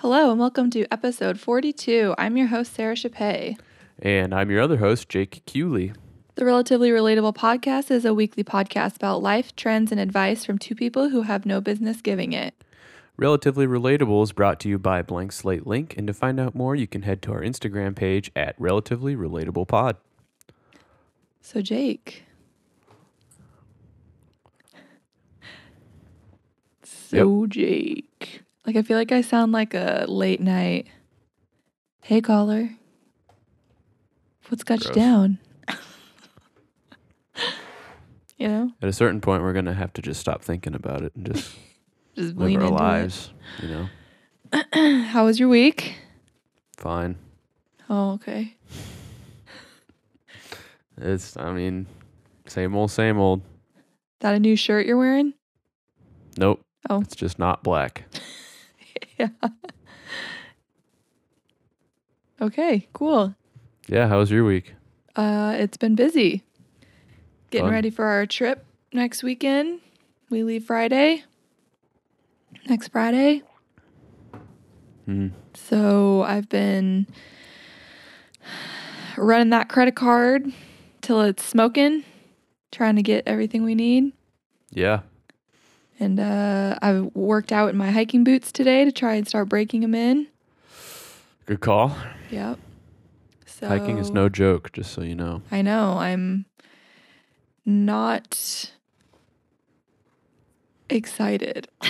Hello and welcome to episode 42. I'm your host, Sara Chappé. And I'm your other host, Jake Cooley. The Relatively Relatable podcast is a weekly podcast about life, trends, and advice from two people who have no business giving it. Relatively Relatable is brought to you by Blank Slate Link, and to find out more, you can head to our Instagram page at Relatively Relatable Pod. So, Jake. So, Jake. Like, I feel like I sound like a late night. Hey, caller. What's got you down? you know, At a certain point, we're going to have to just stop thinking about it and just just live our lives, you know? How was your week? Fine. Oh, okay. It's, I mean, same old, same old. That a new shirt you're wearing? Nope. Oh. It's just not black. Yeah. Okay, cool. Yeah, how was your week? Uh, it's been busy. Getting Fun. ready for our trip next weekend. We leave Friday. Next Friday. Hmm. So I've been running that credit card till it's smoking, trying to get everything we need. Yeah. And uh, I worked out in my hiking boots today to try and start breaking them in. Good call. Yep. So Hiking is no joke, just so you know. I know. I'm not excited.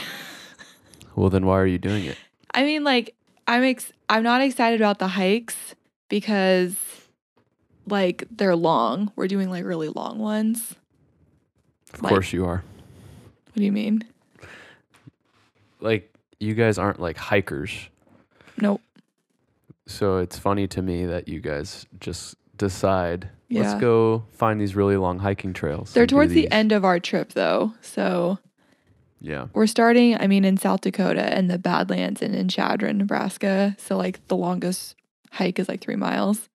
Well, then why are you doing it? I mean, like, I'm ex- I'm not excited about the hikes because, like, they're long. We're doing like really long ones. Of Like- course you are. What do you mean? Like, you guys aren't like hikers. Nope. So it's funny to me that you guys just decide, Yeah. let's go find these really long hiking trails. They're towards the end of our trip, though. So Yeah. we're starting. I mean, in South Dakota and the Badlands and in Chadron, Nebraska. So like the longest hike is like three miles.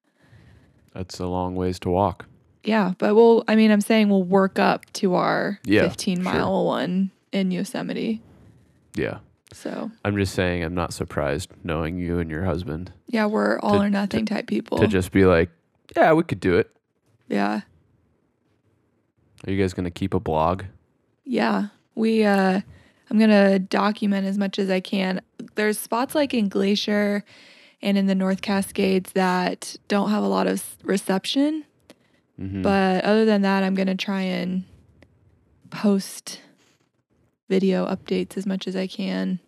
That's a long ways to walk. Yeah, but we'll. I mean, I'm saying we'll work up to our Yeah, 15 mile one in Yosemite. Yeah. So I'm just saying, I'm not surprised knowing you and your husband yeah, we're all To- or nothing type people. to just be like, yeah, we could do it. yeah, Are you guys going to keep a blog? yeah. We. uh I'm gonna document as much as I can. There's spots like in Glacier and in the North Cascades that don't have a lot of s- reception. Hmm But other than that, I'm going to try and post video updates as much as I can.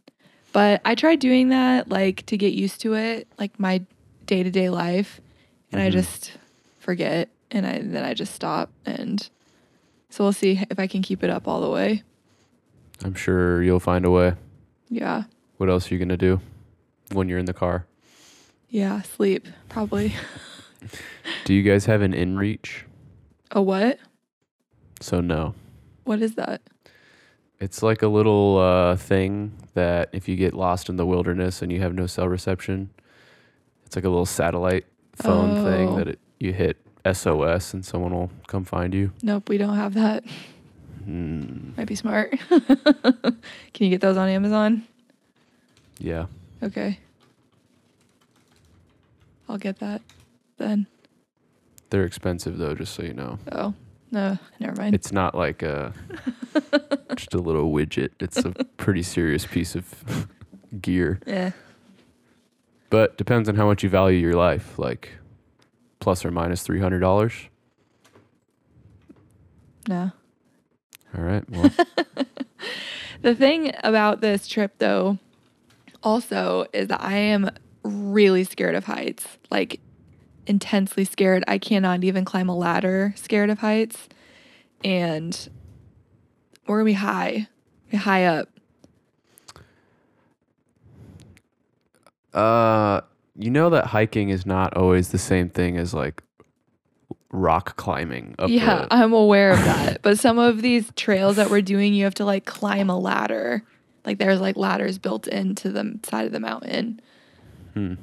But I tried doing that like to get used to it, like my day to day life. And I Mhm. just forget and I then I just stop. And so we'll see if I can keep it up all the way. I'm sure you'll find a way. Yeah. What else are you going to do when you're in the car? Yeah. Sleep, probably. Do you guys have an inReach? A what? So, no. What is that? It's like a little uh, thing that if you get lost in the wilderness and you have no cell reception, it's like a little satellite phone Oh. thing that it, you hit SOS and someone will come find you. Nope, we don't have that. Hmm. Might be smart. can you get those on Amazon? yeah. Okay. I'll get that then. They're expensive though, just so you know. Oh, no, never mind. It's not like a just a little widget. It's a pretty serious piece of gear. yeah. But depends on how much you value your life, like plus or minus three hundred dollars. No. All right. Well, The thing about this trip, though, also is that I am really scared of heights. Like, intensely scared. I cannot even climb a ladder, scared of heights. And we're gonna be high, be high up. uh, you know that hiking is not always the same thing as like rock climbing yeah, I'm aware of that. but some of these trails that we're doing, you have to like climb a ladder. Like there's like ladders built into the side of the mountain. Hmm.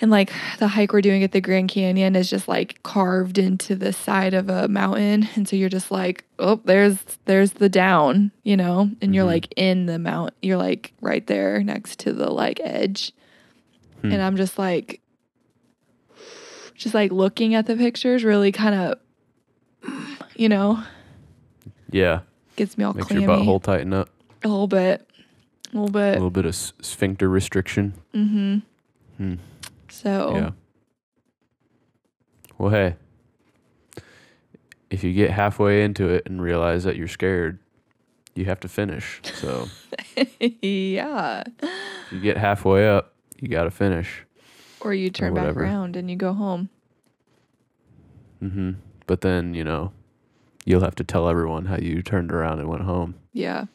And like the hike we're doing at the Grand Canyon is just like carved into the side of a mountain. And so you're just like, oh, there's there's the down, you know, and you're Mhm. like in the mount you're like right there next to the like edge. Hmm. And I'm just like just like looking at the pictures really kind of you know, Yeah. gets me all Makes clammy your butthole tighten up. a little bit. A little bit A little bit of sphincter restriction. mm-hmm Hmm. So, Yeah. Well, hey, if you get halfway into it and realize that you're scared, you have to finish. So yeah. if you get halfway up, you got to finish. Or you turn back around and you go home. Mm-hmm. But then, you know, you'll have to tell everyone how you turned around and went home. Yeah.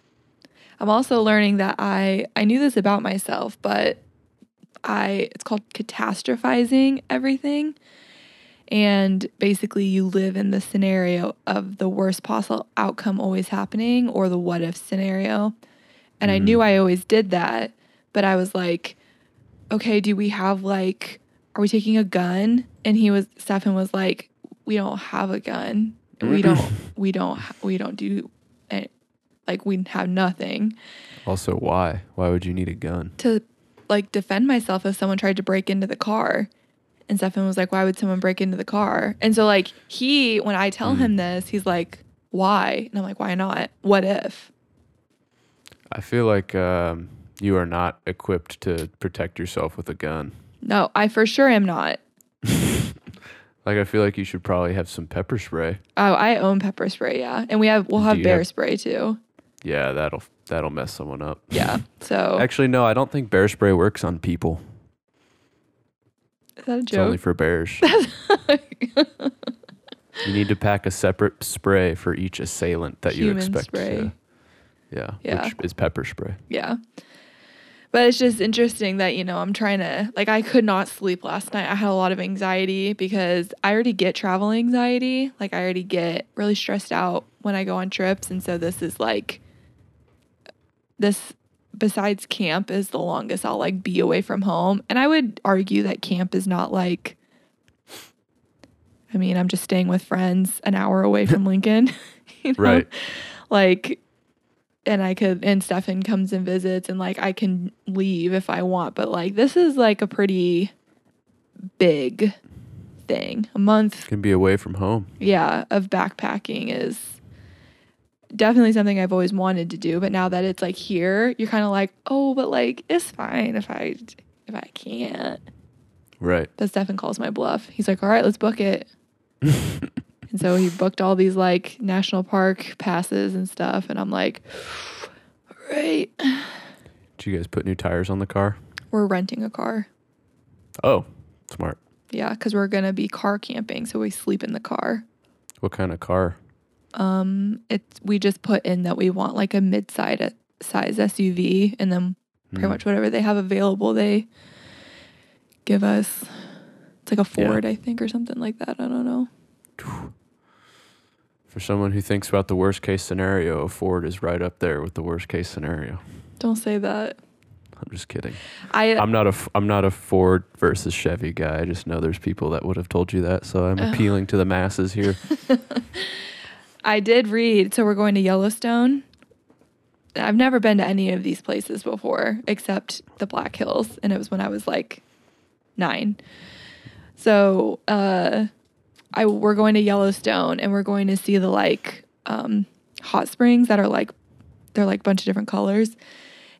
I'm also learning that I I knew this about myself, but I it's called catastrophizing everything. And basically you live in the scenario of the worst possible outcome always happening or the what if scenario. And I Mhm. knew I always did that, but I was like, okay, do we have like are we taking a gun? And he was Stefan was like, we don't have a gun. We don't we don't we don't do like we have nothing Also, why? Why would you need a gun? to like defend myself if someone tried to break into the car. And Stefan was like, why would someone break into the car? And so like he when I tell Mm. him this, he's like, why? And I'm like, why not? What if? I feel like um, you are not equipped to protect yourself with a gun. No, I for sure am not. Like, I feel like you should probably have some pepper spray. Oh, I own pepper spray, yeah. And we have we'll have bear have- spray too. Yeah, that'll that'll mess someone up. Yeah. So Actually, no, I don't think bear spray works on people. is that a joke? It's only for bears. you need to pack a separate spray for each assailant that you Human expect spray. to. Yeah, Yeah. which is pepper spray. Yeah. But it's just interesting that, you know, I'm trying to, like, I could not sleep last night. I had a lot of anxiety because I already get travel anxiety. Like, I already get really stressed out when I go on trips. And so this is like, this, besides camp, is the longest I'll like be away from home. And I would argue that camp is not like, I mean, I'm just staying with friends an hour away from Lincoln. you know? Right. Like, and I could, and Stefan comes and visits, and like I can leave if I want. But like, this is like a pretty big thing. A month, Can be away from home. yeah, of backpacking is definitely something I've always wanted to do. But now that it's like here, you're kind of like, oh, but like, it's fine if I, if I can't. Right. But Stefan calls my bluff. He's like, all right, let's book it. and so he booked all these like national park passes and stuff. And I'm like, all right, Did you guys put new tires on the car? we're renting a car. Oh, smart. Yeah, because we're going to be car camping. So we sleep in the car. What kind of car? Um, it's we just put in that we want like a mid-size size SUV, and then pretty Hmm. much whatever they have available, they give us. It's like a Yeah. Ford, I think, or something like that. I don't know. For someone who thinks about the worst case scenario, a Ford is right up there with the worst case scenario. Don't say that. I'm just kidding. I I'm not a I'm not a Ford versus Chevy guy. I just know there's people that would have told you that, so I'm appealing to the masses here. I did read. So we're going to Yellowstone. I've never been to any of these places before except the Black Hills, and it was when I was like nine. So uh, I we're going to Yellowstone, and we're going to see the like um, hot springs that are like they're like a bunch of different colors.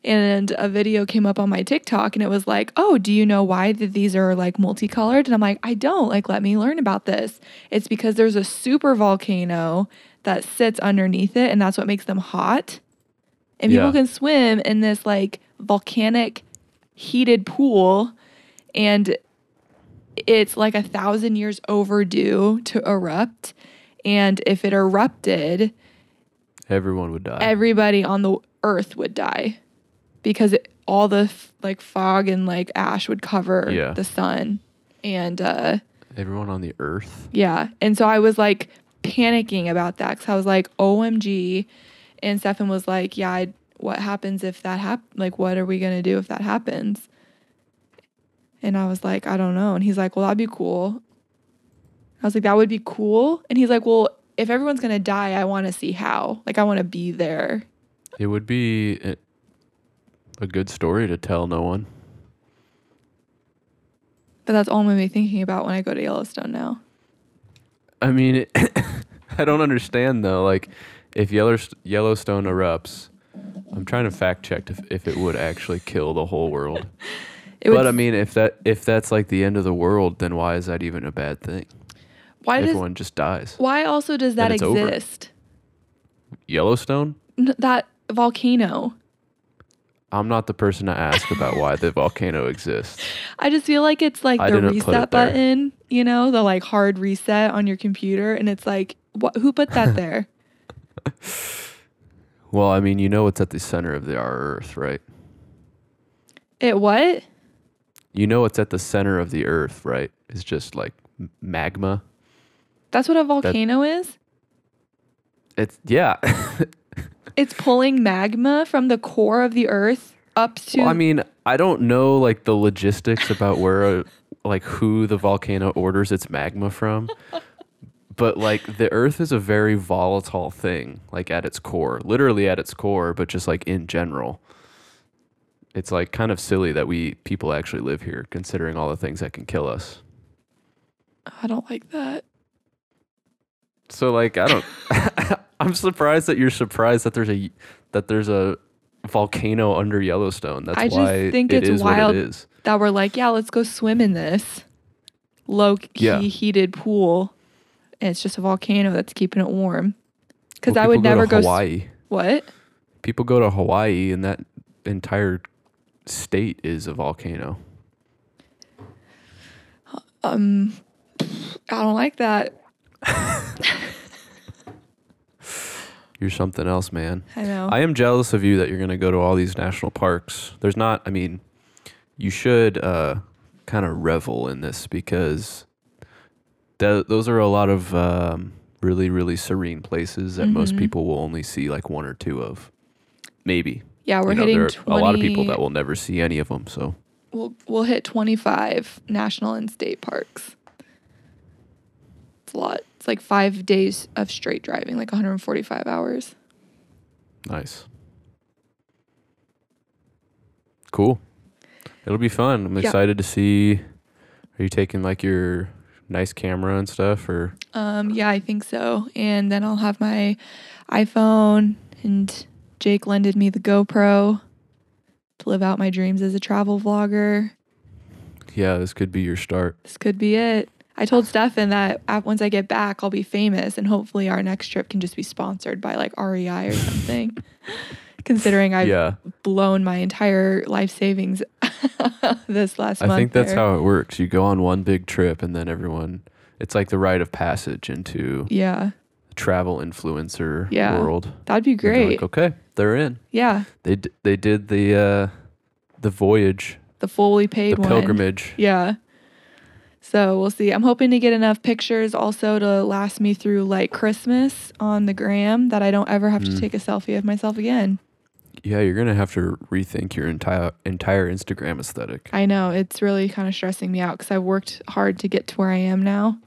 And a video came up on my TikTok, and it was like, "Oh, do you know why these are like multicolored?" And I'm like, "I don't. Like, let me learn about this. It's because there's a super volcano that sits underneath it, and that's what makes them hot. And people Yeah. can swim in this like volcanic heated pool, and it's like a thousand years overdue to erupt. And if it erupted, Everyone would die. everybody on the earth would die because it, all the f- like fog and like ash would cover Yeah. the sun. And uh, Everyone on the earth. yeah. And so I was like panicking about that because I was like, OMG. And Stefan was like, yeah, I, what happens if that happens? Like, what are we going to do if that happens? And I was like, I don't know. And he's like, Well, that'd be cool. I was like, That would be cool. And he's like, Well, if everyone's going to die, I want to see how. Like, I want to be there. It would be a, a good story to tell no one. But that's all I'm going to be thinking about when I go to Yellowstone now. I mean, it, I don't understand though. Like, if Yellowstone erupts, I'm trying to fact check if, if it would actually kill the whole world. It but would, I mean, if that if that's like the end of the world, then why is that even a bad thing? why does Everyone just dies. why also does that it's over. exist? Yellowstone. N- that volcano. I'm not the person to ask about why the volcano exists. I just feel like it's like I the reset button, you know, the like hard reset on your computer, and it's like, what? Who put that there? Well, I mean, you know what's at the center of the our Earth, right? it what? You know what's at the center of the Earth, right? It's just like m- magma. That's what a volcano is. It's yeah. It's pulling magma from the core of the earth up to. well, I mean, I don't know like the logistics about where, uh, like, who the volcano orders its magma from. But like the Earth is a very volatile thing, like at its core, literally at its core, but just like in general. It's like kind of silly that we people actually live here, considering all the things that can kill us. I don't like that. So like I don't I'm surprised that you're surprised that there's a that there's a volcano under Yellowstone. That's I just why think it it's wild. it. That we're like, yeah, let's go swim in this low key Yeah. heated pool, and it's just a volcano that's keeping it warm. Because Well, I would go never to go. s- Hawaii. What? People go to Hawaii and that entire state is a volcano. Um, I don't like that. You're something else, man. I know. I am jealous of you that you're going to go to all these national parks. There's not, I mean, you should uh, kind of revel in this because th- those are a lot of um, really, really serene places that most Mhm. people will only see like one or two of. Maybe. yeah, we're You know, hitting there are 20, a lot of people that will never see any of them. So, We'll we'll hit twenty five national and state parks. It's a lot. It's like five days of straight driving, like 145 hours. nice. Cool. It'll be fun. I'm Yeah. excited to see. Are you taking like your nice camera and stuff or? Um, yeah, I think so. And then I'll have my iPhone, and Jake lended me the GoPro to live out my dreams as a travel vlogger. Yeah, this could be your start. This could be it. I told Stefan that once I get back, I'll be famous, and hopefully our next trip can just be sponsored by like REI or something. Considering I've yeah, blown my entire life savings this last I month. I think that's there. how it works. You go on one big trip, and then everyone. It's like the rite of passage into Yeah, travel influencer Yeah. world. that'd be great. Like, okay, they're in. Yeah, They d- they did the uh, the voyage, the fully paid the one. pilgrimage. Yeah. So we'll see. I'm hoping to get enough pictures also to last me through like Christmas on the gram that I don't ever have to Mm. take a selfie of myself again. Yeah, you're gonna have to rethink your entire entire Instagram aesthetic. I know it's really kind of stressing me out because I've worked hard to get to where I am now.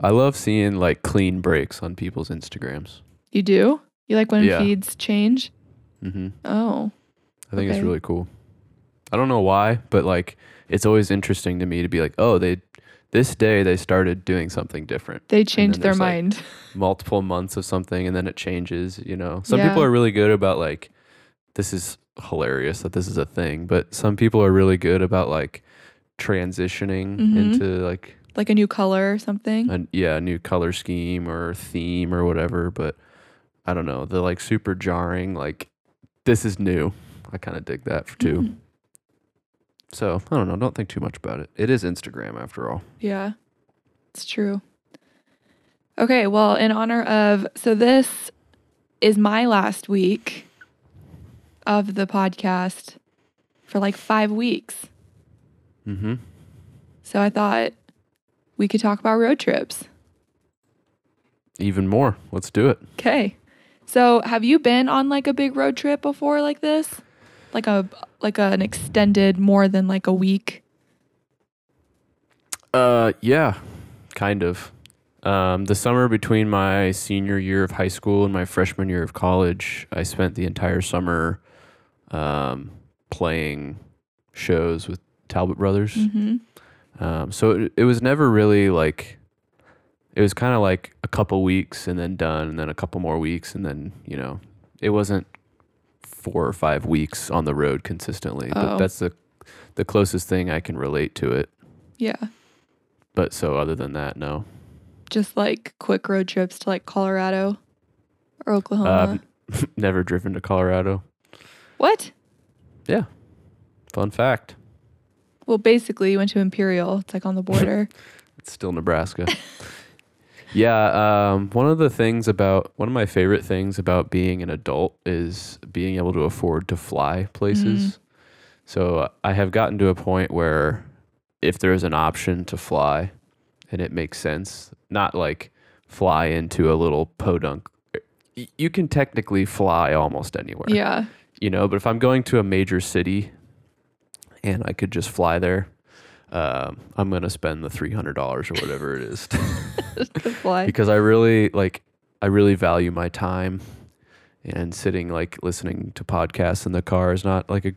I love seeing like clean breaks on people's Instagrams. You do? You like when Yeah. feeds change? Mm-hmm. Oh, I think it's really cool. I don't know why, but like it's always interesting to me to be like, oh, they this day they started doing something different. they changed their there's, like, mind. Multiple months of something, and then it changes. You know, some Yeah. people are really good about like, this is hilarious that this is a thing, but some people are really good about like transitioning Mhm. into like like a new color or something. a yeah a new color scheme or theme or whatever. But I don't know, the like super jarring like this is new. I kind of dig that for too. Mm. So I don't know. Don't think too much about it. It is Instagram after all. Yeah, it's true. Okay, well, in honor of, so this is my last week of the podcast for like five weeks. Mm-hmm. So I thought we could talk about road trips. Even more. Let's do it. Okay. So have you been on like a big road trip before like this? Like a like an extended more than like a week Uh, yeah, kind of. Um, the summer between my senior year of high school and my freshman year of college, I spent the entire summer um, playing shows with Talbott Brothers. hmm Um, so it, it was never really like, it was kind of like a couple weeks and then done, and then a couple more weeks, and then, you know, it wasn't four or five weeks on the road consistently. But Oh. that's the, the closest thing I can relate to it. Yeah. But so other than that, no. Just like quick road trips to like Colorado or Oklahoma. Uh, never driven to Colorado. what? Yeah. Fun fact. Well, basically, you went to Imperial. It's like on the border. It's still Nebraska. yeah, um, one of the things about one of my favorite things about being an adult is being able to afford to fly places. So uh, I have gotten to a point where if there is an option to fly and it makes sense, not like fly into a little podunk. You can technically fly almost anywhere. yeah. you know but if i'm going to a major city and i could just fly there um, i'm going to spend the $300 or whatever it is to fly. because i really like i really value my time and sitting like listening to podcasts in the car is not like a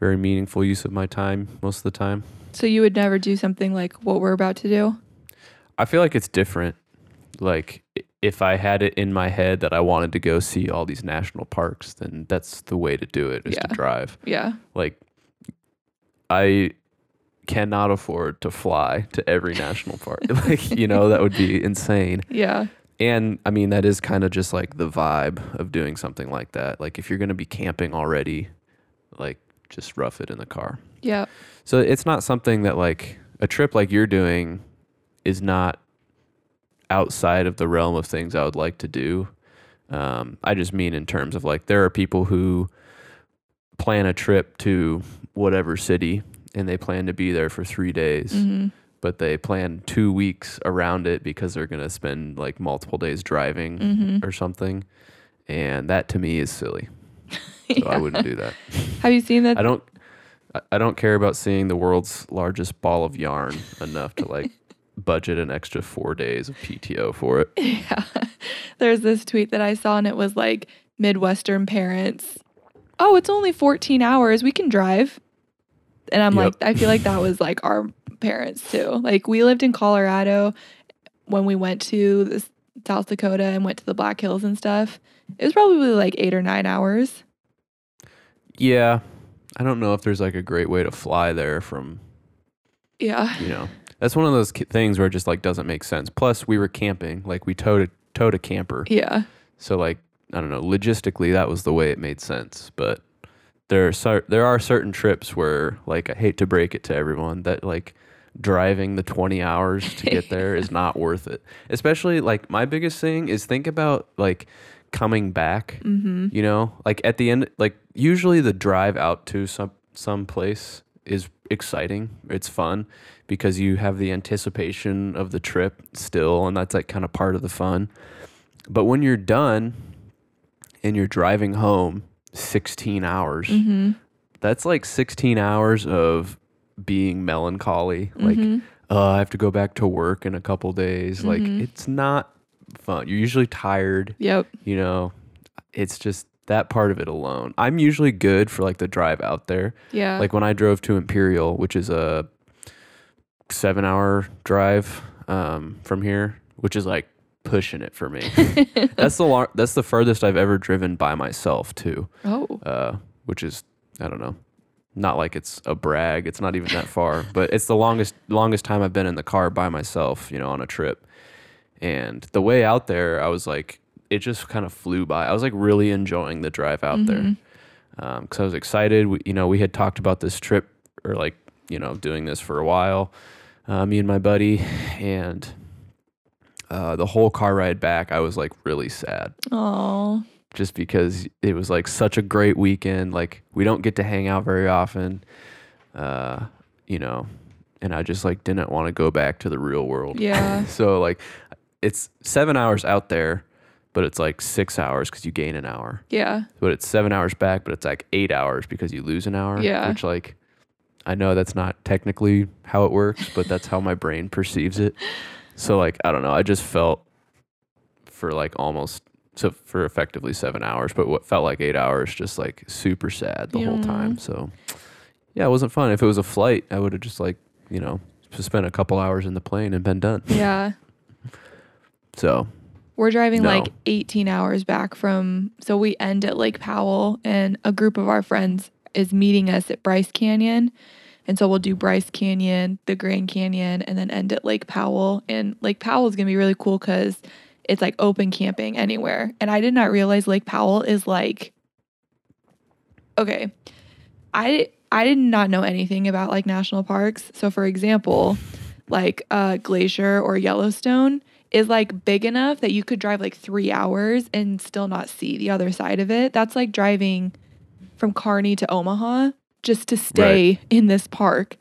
very meaningful use of my time most of the time So you would never do something like what we're about to do? i feel like it's different like if i had it in my head that i wanted to go see all these national parks then that's the way to do it is Yeah. to drive Yeah. like I cannot afford to fly to every national park. like, you know, that would be insane. Yeah. And I mean, that is kind of just like the vibe of doing something like that. Like if you're going to be camping already, like just rough it in the car. Yeah. So it's not something that like a trip like you're doing is not outside of the realm of things I would like to do. Um, I just mean in terms of like there are people who plan a trip to whatever city and they plan to be there for three days, hmm but they plan two weeks around it because they're going to spend like multiple days driving hmm or something. And that to me is silly. So I wouldn't do that. Have you seen that? I don't I- don't care about seeing the world's largest ball of yarn enough to like budget an extra 4 days of PTO for it. Yeah. There's this tweet that I saw and it was like Midwestern parents. Oh, it's only 14 hours. We can drive. And I'm Yep. like, I feel like that was like our parents too. Like we lived in Colorado when we went to this South Dakota and went to the Black Hills and stuff. It was probably like eight or nine hours. Yeah. I don't know if there's like a great way to fly there from, Yeah. you know. That's one of those things where it just like doesn't make sense. Plus we were camping, like we towed a, towed a camper. Yeah. So like I don't know, logistically that was the way it made sense, but there are there are certain trips where like I hate to break it to everyone that like driving the 20 hours to get there is not worth it. Especially like my biggest thing is think about like coming back, Mm-hmm. you know? Like at the end like usually the drive out to some some place is exciting. It's fun because you have the anticipation of the trip still and that's like kind of part of the fun. But when you're done and you're driving home 16 hours, Mm-hmm. that's like 16 hours of being melancholy. Like, Mhm. oh, I have to go back to work in a couple days. Like, Mhm. it's not fun. You're usually tired, Yep. you know? It's just that part of it alone. I'm usually good for like the drive out there. Yeah. Like when I drove to Imperial, which is a seven hour drive um, from here, which is like pushing it for me. that's the lar- that's the furthest I've ever driven by myself too, oh. uh, which is I don't know, not like it's a brag. It's not even that far, but it's the longest longest time I've been in the car by myself, you know, on a trip. And the way out there, I was like, it just kind of flew by. I was like really enjoying the drive out there Mhm. because I was excited. We, you know, we had talked about this trip or like you know doing this for a while, uh, me and my buddy, and uh, the whole car ride back, I was like really sad Oh. just because it was like such a great weekend. Like we don't get to hang out very often, uh, you know, and I just like didn't want to go back to the real world. Yeah. so like, it's seven hours out there, but it's like six hours because you gain an hour Yeah. but it's seven hours back, but it's like eight hours because you lose an hour. Yeah. Which like I know that's not technically how it works, but that's how my brain perceives it. So like I don't know, I just felt for like almost so for effectively seven hours, but what felt like eight hours, just like super sad the whole Yeah. time. So yeah, it wasn't fun. If it was a flight, I would have just like you know spent a couple hours in the plane and been done. Yeah. So We're driving No. like 18 hours back from, so we end at Lake Powell, and a group of our friends is meeting us at Bryce Canyon. And so we'll do Bryce Canyon, the Grand Canyon, and then end at Lake Powell. And Lake Powell is going to be really cool because it's like open camping anywhere. And I did not realize Lake Powell is like, okay, I I did not know anything about like national parks. So for example, like uh, Glacier or Yellowstone is like big enough that you could drive like three hours and still not see the other side of it. That's like driving from Kearney to Omaha just to stay in this park.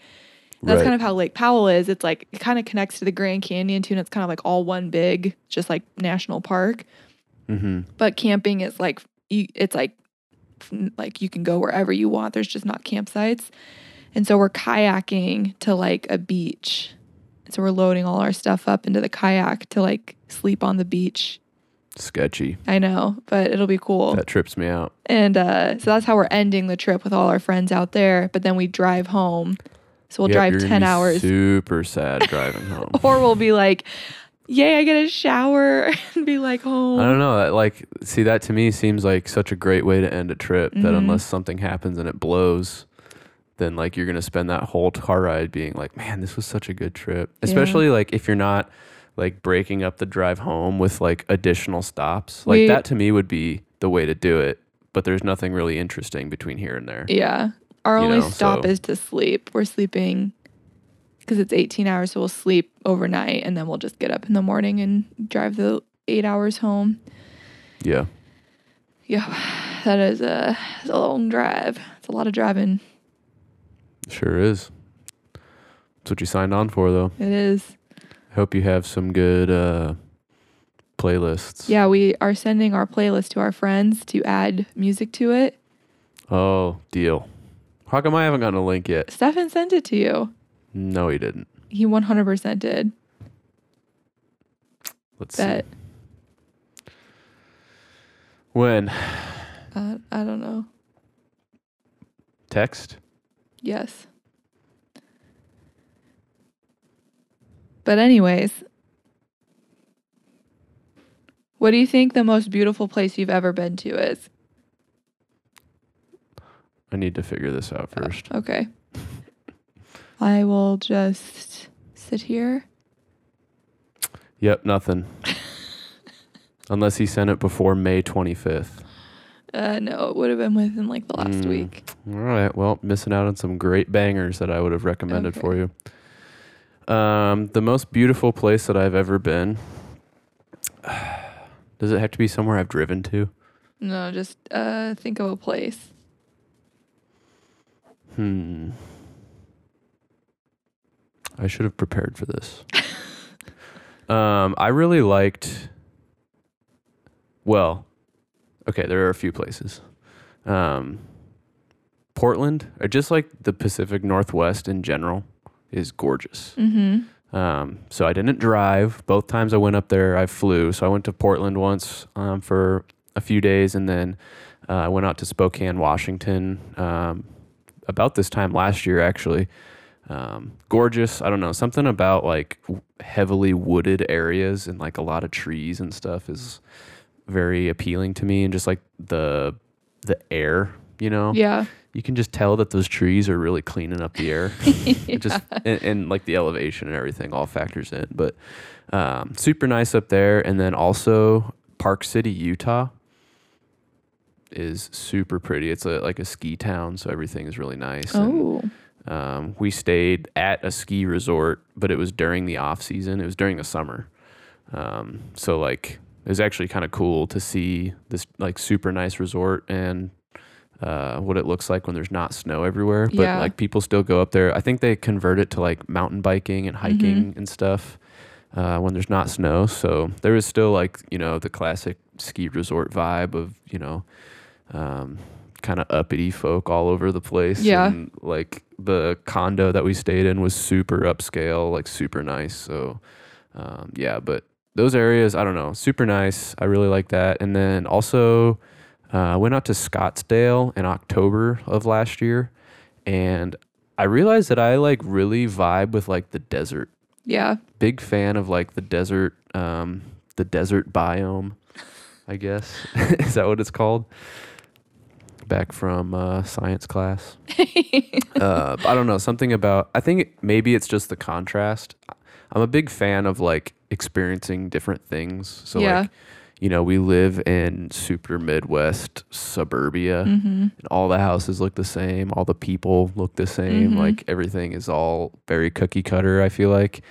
That's Right. kind of how Lake Powell is. It's like it kind of connects to the Grand Canyon too, and it's kind of like all one big, just like national park. hmm But camping is like you, it's like like you can go wherever you want. There's just not campsites, and so we're kayaking to like a beach. So we're loading all our stuff up into the kayak to like sleep on the beach. Sketchy. I know, but it'll be cool. That trips me out. And uh, so that's how we're ending the trip with all our friends out there. But then we drive home. So we'll Yep, drive you're 10 be hours. Super sad driving home. Or we'll be like, yay, I get a shower and be like home. I don't know. Like, see, that to me seems like such a great way to end a trip. That Mhm. unless something happens and it blows, then like you're gonna spend that whole car ride being like, man, this was such a good trip. Especially like if you're not like breaking up the drive home with like additional stops. Like We- that to me would be the way to do it. But there's nothing really interesting between here and there. Yeah. Our only know, stop so- is to sleep. We're sleeping because it's 18 hours. So we'll sleep overnight and then we'll just get up in the morning and drive the eight hours home. Yeah. Yeah. That is a, a long drive. It's a lot of driving. Sure is. That's what you signed on for, though. It is. Hope you have some good uh, playlists. Yeah. We are sending our playlist to our friends to add music to it. Oh, deal. How come I haven't gotten a link yet? Stefan sent it to you. No, he didn't. He 100% did. Let's Bet. see. When Uh, I don't know. text? Yes. But, anyways, what do you think the most beautiful place you've ever been to is? I need to figure this out first. Okay. I will just sit here. Yep, nothing. Unless he sent it before May 25th. Uh, no, it would have been within like the last Mm. week. All right. Well, missing out on some great bangers that I would have recommended Okay. for you. Um, the most beautiful place that I've ever been. Does it have to be somewhere I've driven to? No, just uh, think of a place. Hmm. I should have prepared for this. um, I really liked. Well, okay, there are a few places. Um, Portland, or just like the Pacific Northwest in general, is gorgeous. Mm-hmm. Um, so I didn't drive. Both times I went up there, I flew. So I went to Portland once um, for a few days, and then uh, I went out to Spokane, Washington, um, about this time last year, actually. Um, gorgeous. I don't know something about like heavily wooded areas and like a lot of trees and stuff is very appealing to me, and just like the the air. You know, Yeah. You can just tell that those trees are really cleaning up the air. It just and, and like the elevation and everything all factors in. But um, super nice up there, and then also Park City, Utah, is super pretty. It's a, like a ski town, so everything is really nice. and, Oh. um, we stayed at a ski resort, but it was during the off season. It was during the summer, um, so like it was actually kind of cool to see this like super nice resort and uh, what it looks like when there's not snow everywhere. But Yeah. like people still go up there. I think they convert it to like mountain biking and hiking and stuff uh, when there's not snow. So there is still like you know the classic ski resort vibe of you know um, kind of uppity folk all over the place. Yeah. And like the condo that we stayed in was super upscale, like super nice. So um, yeah, but those areas, I don't know, super nice. I really like that. And then also, uh, I went out to Scottsdale in October of last year, and I realized that I like really vibe with like the desert. Yeah. Big fan of like the desert, um, the desert biome. I guess is that what it's called? Back from uh, science class. uh, I don't know something about. I think maybe it's just the contrast. I'm a big fan of like experiencing different things. So Yeah. like, you know, we live in super Midwest suburbia, mm-hmm. and all the houses look the same, all the people look the same, Mhm. like everything is all very cookie cutter. I feel like.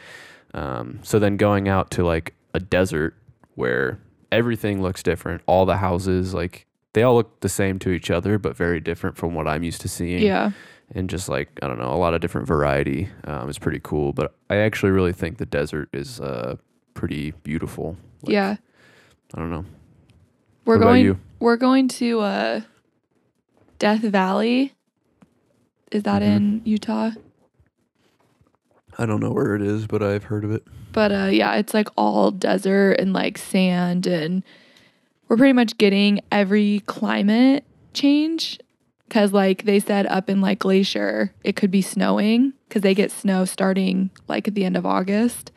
Um, so then going out to like a desert where everything looks different, all the houses like they all look the same to each other, but very different from what I'm used to seeing Yeah. and just like I don't know, a lot of different variety. Um, it's pretty cool, but I actually really think the desert is uh, pretty beautiful. Like, yeah. I don't know. We're what going we're going to uh Death Valley. Is that Mhm. in Utah? I don't know where it is, but I've heard of it. But uh yeah, it's like all desert and like sand and we're pretty much getting every climate change cuz like they said up in like Glacier it could be snowing cuz they get snow starting like at the end of August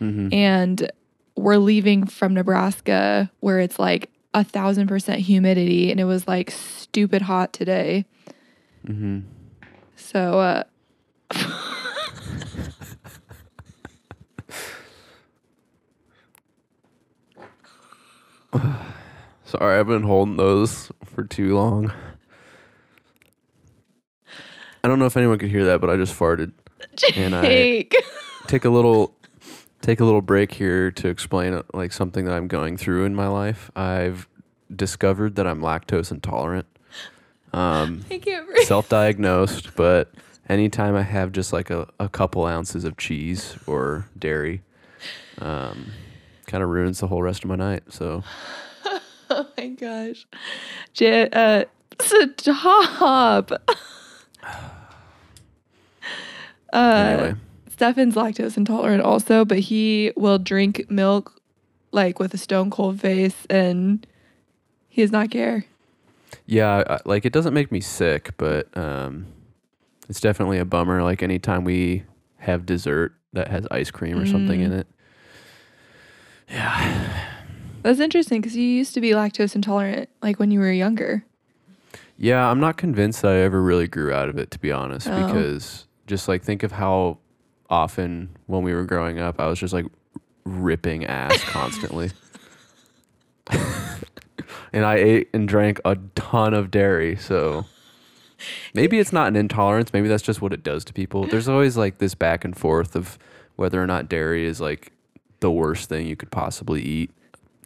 Mm-hmm. and we're leaving from Nebraska where it's like a thousand percent humidity and it was like stupid hot today. Mm-hmm. So uh Sorry, I've been holding those for too long. I don't know if anyone could hear that, but I just farted. And I- Jake. Take a little take a little break here to explain uh, like something that I'm going through in my life. I've discovered that I'm lactose intolerant. Um, I can't breathe. self-diagnosed, but anytime I have just like a, a couple ounces of cheese or dairy, um, kind of ruins the whole rest of my night. So Oh my gosh. J- uh, stop. uh, anyway, Stefan's lactose intolerant also, but he will drink milk like with a stone cold face and he does not care. yeah, I, like it doesn't make me sick, but um, it's definitely a bummer. Like anytime we have dessert that has ice cream or something in Mm. it. Yeah. That's interesting because you used to be lactose intolerant like when you were younger. Yeah, I'm not convinced that I ever really grew out of it, to be honest, Oh. because just like think of how often when we were growing up, I was just like ripping ass constantly. and I ate and drank a ton of dairy, so maybe it's not an intolerance, maybe that's just what it does to people. There's always like this back and forth of whether or not dairy is like the worst thing you could possibly eat.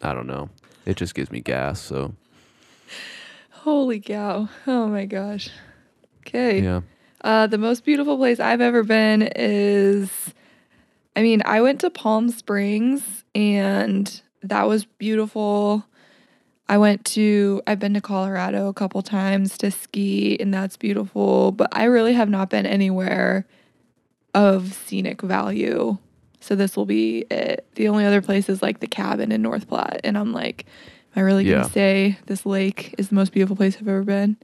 I don't know. It just gives me gas, so Holy cow. Oh my gosh. Okay. yeah. Uh, the most beautiful place I've ever been is, I mean, I went to Palm Springs and that was beautiful. I went to, I've been to Colorado a couple times to ski and that's beautiful, but I really have not been anywhere of scenic value. So this will be it. The only other place is like the cabin in North Platte. And I'm like, am I really going Yeah. to say this lake is the most beautiful place I've ever been?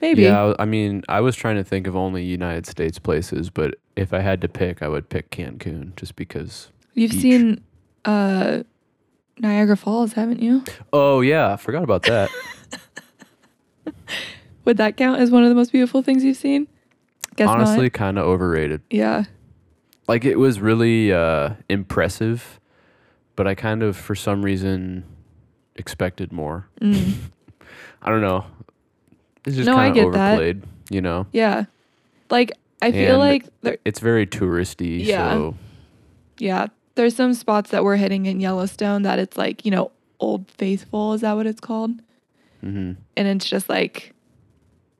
Maybe. Yeah, I mean, I was trying to think of only United States places, but if I had to pick, I would pick Cancun just because. You've beach. seen uh Niagara Falls, haven't you? Oh yeah, I forgot about that. Would that count as one of the most beautiful things you've seen? Guess Honestly, kind of overrated. Yeah. Like it was really uh, impressive, but I kind of, for some reason, expected more. Mm. I don't know. It's just No, I kind of get that. you know. Yeah. Like I feel And- like there It's very touristy, Yeah. so yeah, there's some spots that we're hitting in Yellowstone that it's like, you know, Old Faithful, is that what it's called? Mm-hmm. And it's just like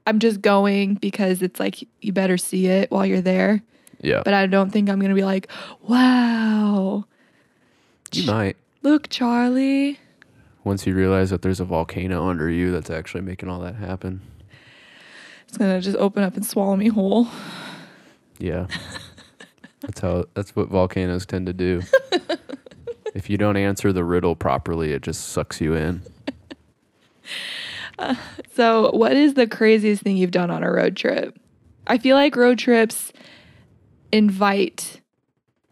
I'm just going because it's like you better see it while you're there. yeah. But I don't think I'm going to be like, "Wow, you might look, Charlie." once you realize that there's a volcano under you that's actually making all that happen. It's gonna just open up and swallow me whole. Yeah. That's how that's what volcanoes tend to do. if you don't answer the riddle properly, it just sucks you in. So, what is the craziest thing you've done on a road trip? I feel like road trips invite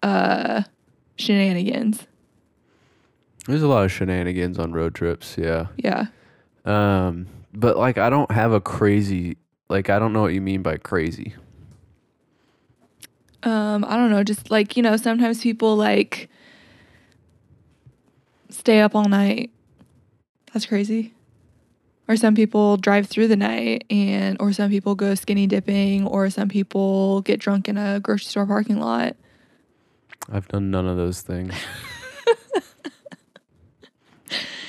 uh shenanigans. There's a lot of shenanigans on road trips, yeah. Yeah. Um, but like I don't have a crazy like I don't know what you mean by crazy. Um, I don't know, just like, you know, sometimes people like stay up all night. That's crazy. Or some people drive through the night and or some people go skinny dipping or some people get drunk in a grocery store parking lot. I've done none of those things.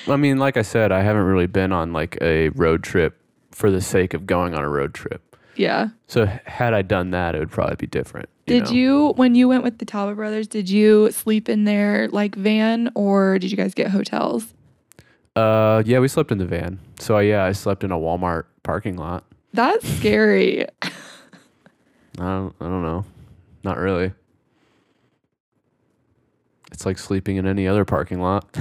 I mean, like I said, I haven't really been on like a road trip for the sake of going on a road trip. Yeah. So had I done that, it would probably be different. Did know? you when you went with the Talbott brothers, did you sleep in their like van or did you guys get hotels? Uh, yeah, we slept in the van. So yeah, I slept in a Walmart parking lot. That's scary. I don't, I don't know, not really. It's like sleeping in any other parking lot.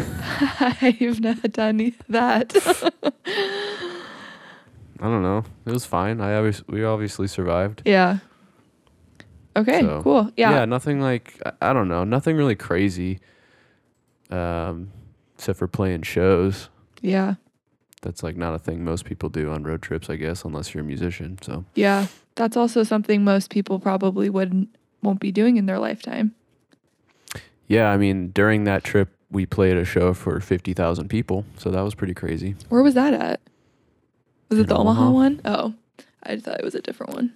I've not done that. I don't know. It was fine. I we obviously survived. yeah. Okay, So, cool. Yeah. nothing like I- I don't know, nothing really crazy. Um, except for playing shows. Yeah. That's like not a thing most people do on road trips, I guess, unless you're a musician. So Yeah. That's also something most people probably wouldn't won't be doing in their lifetime. yeah, I mean, during that trip, we played a show for fifty thousand people, so that was pretty crazy. Where was that at? Was it the Omaha Omaha. one? Oh. I thought it was a different one.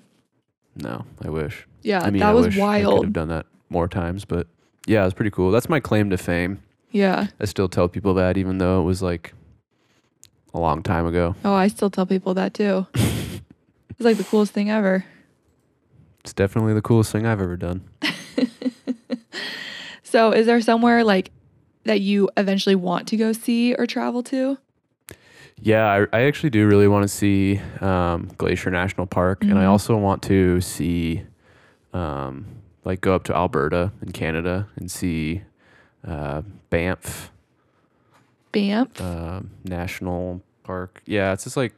No, I wish. Yeah, I mean, that I was wish I could have done that more times, but yeah, it was pretty cool. That's my claim to fame. Yeah. I still tell people that, even though it was like a long time ago. Oh, I still tell people that too. it's like the coolest thing ever. It's definitely the coolest thing I've ever done. So, is there somewhere like that you eventually want to go see or travel to? Yeah, I, I actually do really want to see um, Glacier National Park, and I Mhm. also want to see, um, like, go up to Alberta in Canada and see uh, Banff Banff. um, National Park. Yeah, it's just like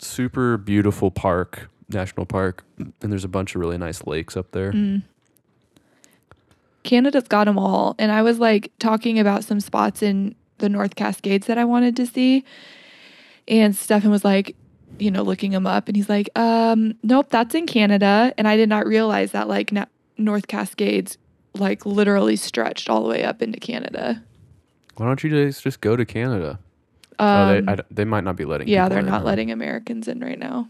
super beautiful park, national park, and there's a bunch of really nice lakes up there. Mm. Canada's got them all. And I was like talking about some spots in the North Cascades that I wanted to see. And Stefan was like, you know, looking him up. And he's like, um, nope, that's in Canada. And I did not realize that like na- North Cascades like literally stretched all the way up into Canada. Why don't you guys just go to Canada? Um, oh, they, I d they might not be letting. yeah, they're in, not huh? letting Americans in right now.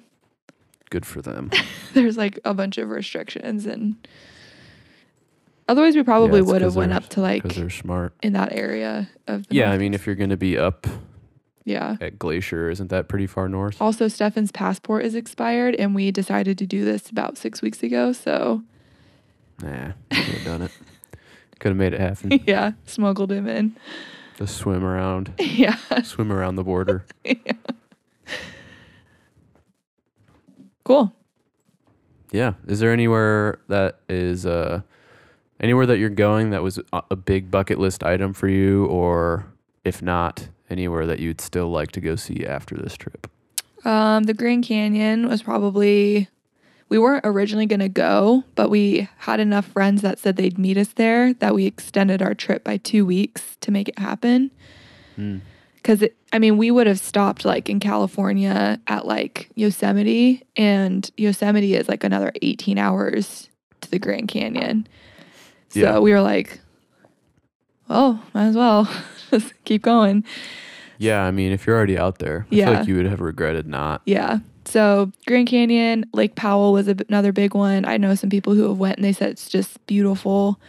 Good for them. There's like a bunch of restrictions and otherwise we probably it's would have went up to like because they're smart. in that area of the Yeah, I mean, if you're going to be up yeah. at Glacier, isn't that pretty far north? Also, Stefan's passport is expired, and we decided to do this about six weeks ago. So, Nah, could have done it. Could have made it happen. yeah, smuggled him in. Just swim around, yeah. swim around the border. yeah. Cool. Yeah. Is there anywhere that is uh anywhere that you're going that was a- big bucket list item for you, or if not, anywhere that you'd still like to go see after this trip? Um, the Grand Canyon was probably, we weren't originally going to go, but we had enough friends that said they'd meet us there that we extended our trip by two weeks to make it happen. Hmm. Because, I mean, we would have stopped like in California at like Yosemite, and Yosemite is like another 18 hours to the Grand Canyon. So Yeah. we were like, well, might as well just keep going. Yeah, I mean, if you're already out there, I Yeah. feel like you would have regretted not. Yeah. So Grand Canyon, Lake Powell was a b another big one. I know some people who have went and they said it's just beautiful.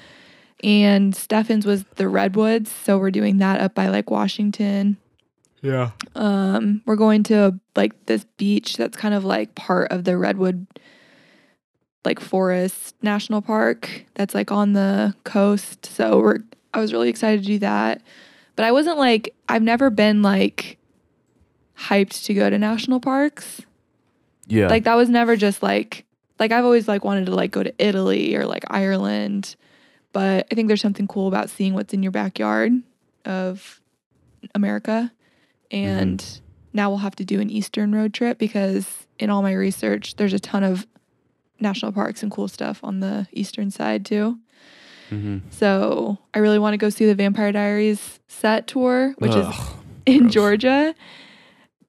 And Stefan's was the redwoods, so we're doing that up by like Washington. Yeah. Um, we're going to like this beach that's kind of like part of the redwood like forest national park that's like on the coast. So we're I was really excited to do that. But I wasn't like I've never been like hyped to go to national parks. Yeah. Like that was never just like like I've always like wanted to like go to Italy or like Ireland, but I think there's something cool about seeing what's in your backyard of America. Mm-hmm. And now we'll have to do an eastern road trip because in all my research there's a ton of national parks and cool stuff on the eastern side too. mm-hmm. So, I really want to go see the Vampire Diaries set tour, which is in gross. Georgia.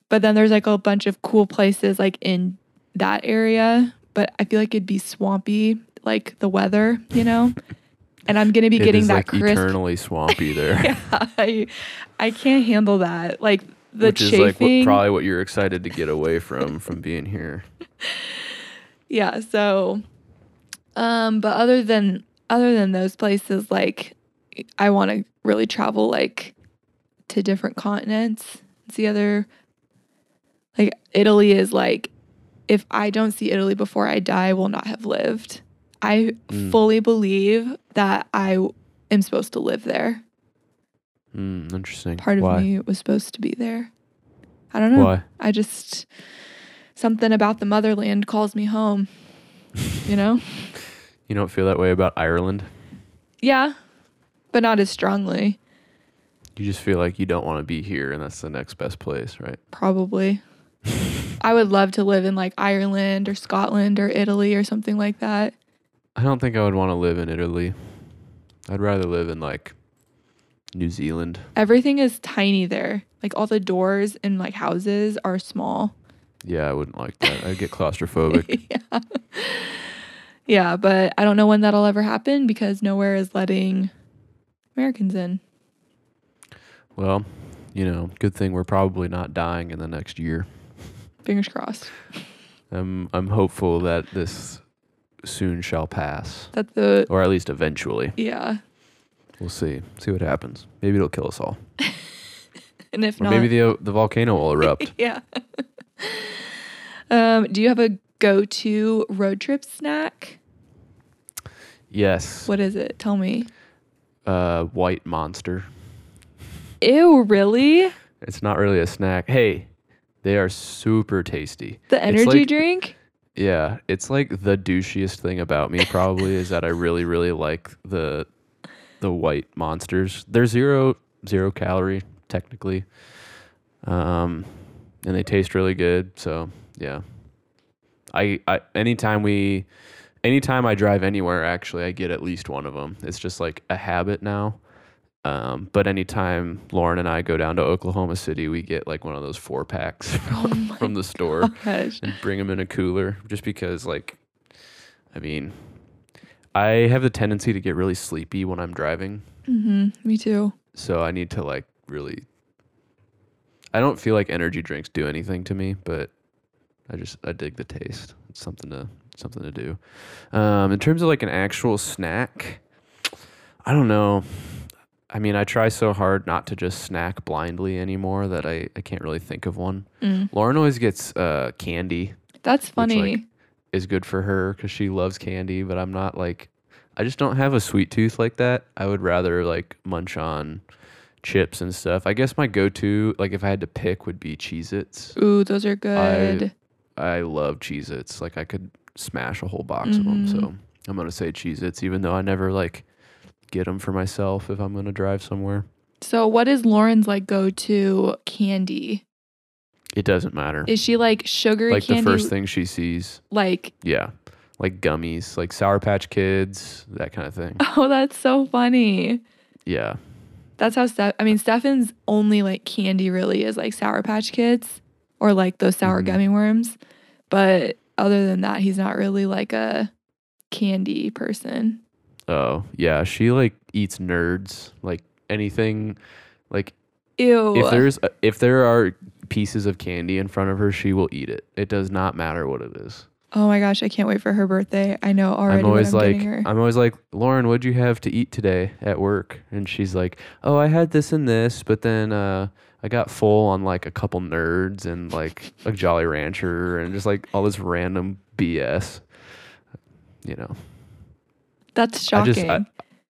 But then there's like a bunch of cool places like in that area. But I feel like it'd be swampy, like the weather, you know? and I'm gonna be It getting that like crisp. eternally swampy there. yeah, I, I can't handle that. Like the which is like what, probably what you're excited to get away from from being here. yeah. So, um, but other than other than those places, like I want to really travel like to different continents. It's the other like Italy is like if I don't see Italy before I die, I will not have lived. I Mm. fully believe that I am supposed to live there. Mm, interesting. Part of Why? me was supposed to be there. I don't know. Why? I just something about the motherland calls me home. You know? You don't feel that way about Ireland? Yeah, but not as strongly, You just feel like you don't want to be here, and that's the next best place, right? probably. I would love to live in like Ireland or Scotland or Italy or something like that. I don't think I would want to live in Italy. I'd rather live in like New Zealand. Everything is tiny there. Like all the doors in like houses are small. Yeah, I wouldn't like that. I'd get claustrophobic. yeah. Yeah, but I don't know when that'll ever happen because nowhere is letting Americans in. well, you know, good thing we're probably not dying in the next year. Fingers crossed. I'm I'm hopeful that this soon shall pass, That the or at least eventually. yeah. We'll see. See what happens. Maybe it'll kill us all, And if or not maybe the uh, the volcano will erupt. yeah. um, do you have a go-to road trip snack? yes. What is it? Tell me. Uh, white monster. Ew, really? It's not really a snack. Hey, they are super tasty. The energy like- drink? Yeah, it's like the douchiest thing about me probably is that I really really like the the white monsters. They're zero zero calorie technically. Um and they taste really good, so yeah. I I anytime we anytime I drive anywhere actually I get at least one of them. It's just like a habit now. Um, but anytime Lauren and I go down to Oklahoma City, we get like one of those four packs Oh from the store gosh. and bring them in a cooler just because like I mean I have the tendency to get really sleepy when I'm driving Mm-hmm. Me too. so I need to like really I don't feel like energy drinks do anything to me but I just I dig the taste it's something to something to do um in terms of like an actual snack I don't know I mean I try so hard not to just snack blindly anymore that I I can't really think of one Mm. Lauren always gets uh candy That's funny. like, is good for her because she loves candy, but I'm not like, I just don't have a sweet tooth like that. I would rather like munch on chips and stuff. I guess my go to, like if I had to pick, would be Cheez Its. Ooh, those are good. I love Cheez Its. Like I could smash a whole box of them. So mm-hmm. I'm going to say Cheez Its, even though I never like get them for myself if I'm going to drive somewhere. so, what is Lauren's like go-to candy? It doesn't matter. Is she like sugary like candy? the first thing she sees. Like, Yeah. Like gummies, like Sour Patch Kids, that kind of thing. oh, that's so funny. Yeah. That's how Steph. I mean, Stefan's only like candy really is like Sour Patch Kids or like those sour Mhm. gummy worms. But other than that, he's not really like a candy person. Oh, yeah. She like eats nerds. Like anything like Ew. if there's if there are pieces of candy in front of her, she will eat it. It does not matter what it is. Oh my gosh, I can't wait for her birthday. I know already I'm always I'm like. I'm always like, "Lauren, what'd you have to eat today at work?" And she's like, "Oh, I had this and this, but then uh I got full on like a couple nerds and like a Jolly Rancher and just like all this random BS." You know. That's I shocking. just I,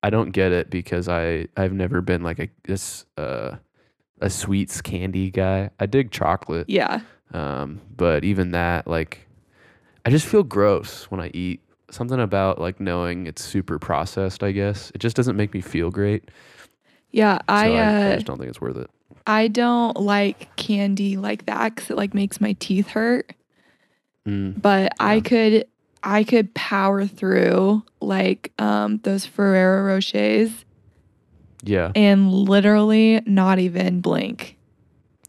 I don't get it because I I've never been like a this uh a sweets candy guy. I dig chocolate, yeah. um, but even that like I just feel gross when I eat. Something about like knowing it's super processed, I guess. It just doesn't make me feel great. Yeah, So I I, I uh, just don't think it's worth it. I don't like candy like that because it like makes my teeth hurt. Mm, But I could I could power through like um those Ferrero Rochers yeah, and literally not even blink.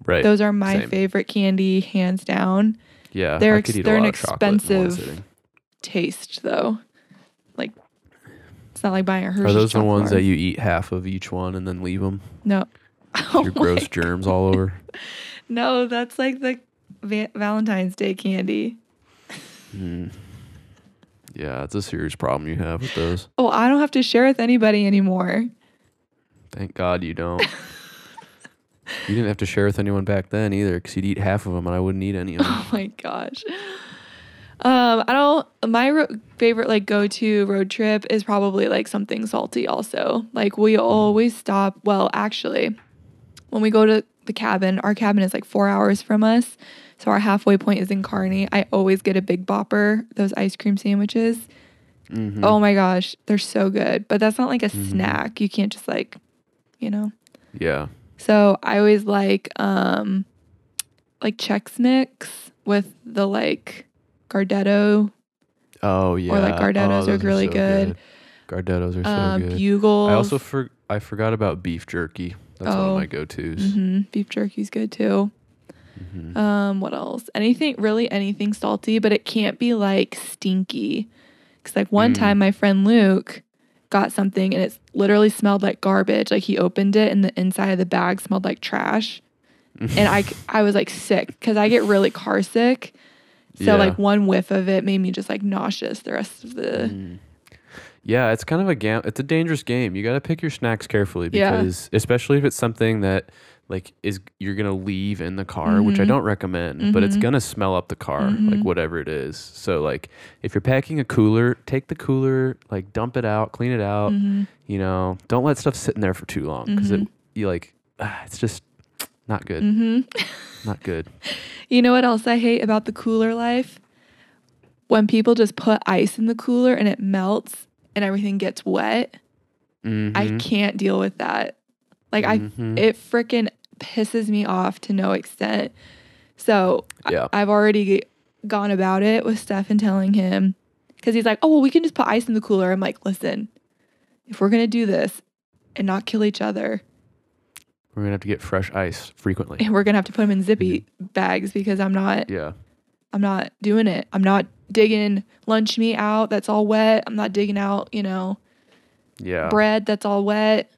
right. Those are my same. favorite candy, hands down. Yeah, they're I ex- could eat they're an expensive- Taste though, like it's not like buying a Are those the ones bar. that you eat half of each one and then leave them? No. Oh Your gross germs all over. No, that's like the va- Valentine's Day candy. Mm. Yeah, it's a serious problem you have with those. Oh, I don't have to share with anybody anymore. Thank God you don't. you didn't have to share with anyone back then either, because you'd eat half of them and I wouldn't eat any of them. Oh my gosh. Um, I don't. My ro- favorite like go to road trip is probably like something salty. Also, like we always stop. Well, actually, when we go to the cabin, our cabin is like four hours from us, so our halfway point is in Kearney. I always get a Big Bopper, those ice cream sandwiches. Mhm. Oh my gosh, they're so good. But that's not like a Mhm. snack. You can't just like, you know. Yeah. So I always like um like Chex Mix with the like Gardetto, Oh yeah. Or like Gardettos oh, are really so good. Gardettos are so um, good. Bugles. I also for I forgot about beef jerky. That's one of Oh. my go-tos. hmm beef jerky's good too. Mhm. Um, what else? Anything really anything salty, but it can't be like stinky. Cause like one Mm. time my friend Luke got something and it literally smelled like garbage. Like he opened it and the inside of the bag smelled like trash. and I, I was like sick because I get really car sick. So Yeah. like one whiff of it made me just like nauseous the rest of the. Mm. Yeah, it's kind of a game. it's a dangerous game. You got to pick your snacks carefully Yeah. because especially if it's something that like is you're to leave in the car, which I Mhm. don't recommend, but it's Mhm. going to smell up the car, like Mhm. whatever it is. So like if you're packing a cooler, take the cooler, like dump it out, clean it out, Mhm. you know, don't let stuff sit in there for too long because it you like ah, it's just not good. Not good. You know what else I hate about the cooler life? When people just put ice in the cooler and it melts and everything gets wet. I can't deal with that. Like Mhm. I it freaking pisses me off to no extent. So I- Yeah. I've already gone about it with Steph and telling him because he's like, "Oh, well, we can just put ice in the cooler." I'm like, "Listen, if we're gonna do this and not kill each other, We're going to have to get fresh ice frequently. and we're gonna have to put them in zippy mm-hmm. bags because I'm not, Yeah. I'm not doing it. I'm not digging lunch meat out that's all wet. I'm not digging out, you know, Yeah. bread that's all wet.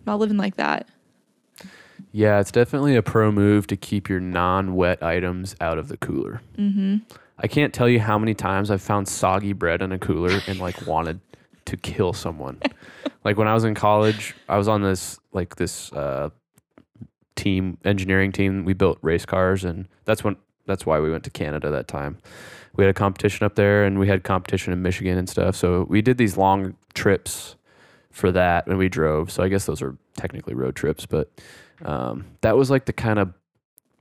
I'm not living like that. Yeah, it's definitely a pro move to keep your non-wet items out of the cooler. Mm-hmm. I can't tell you how many times I've found soggy bread in a cooler and like wanted to kill someone. like when I was in college, I was on this like this uh, team engineering team. We built race cars, and that's when that's why we went to Canada that time. We had a competition up there, and we had competition in Michigan and stuff. So we did these long trips for that, and we drove. So I guess those are technically road trips, but um, that was like the kind of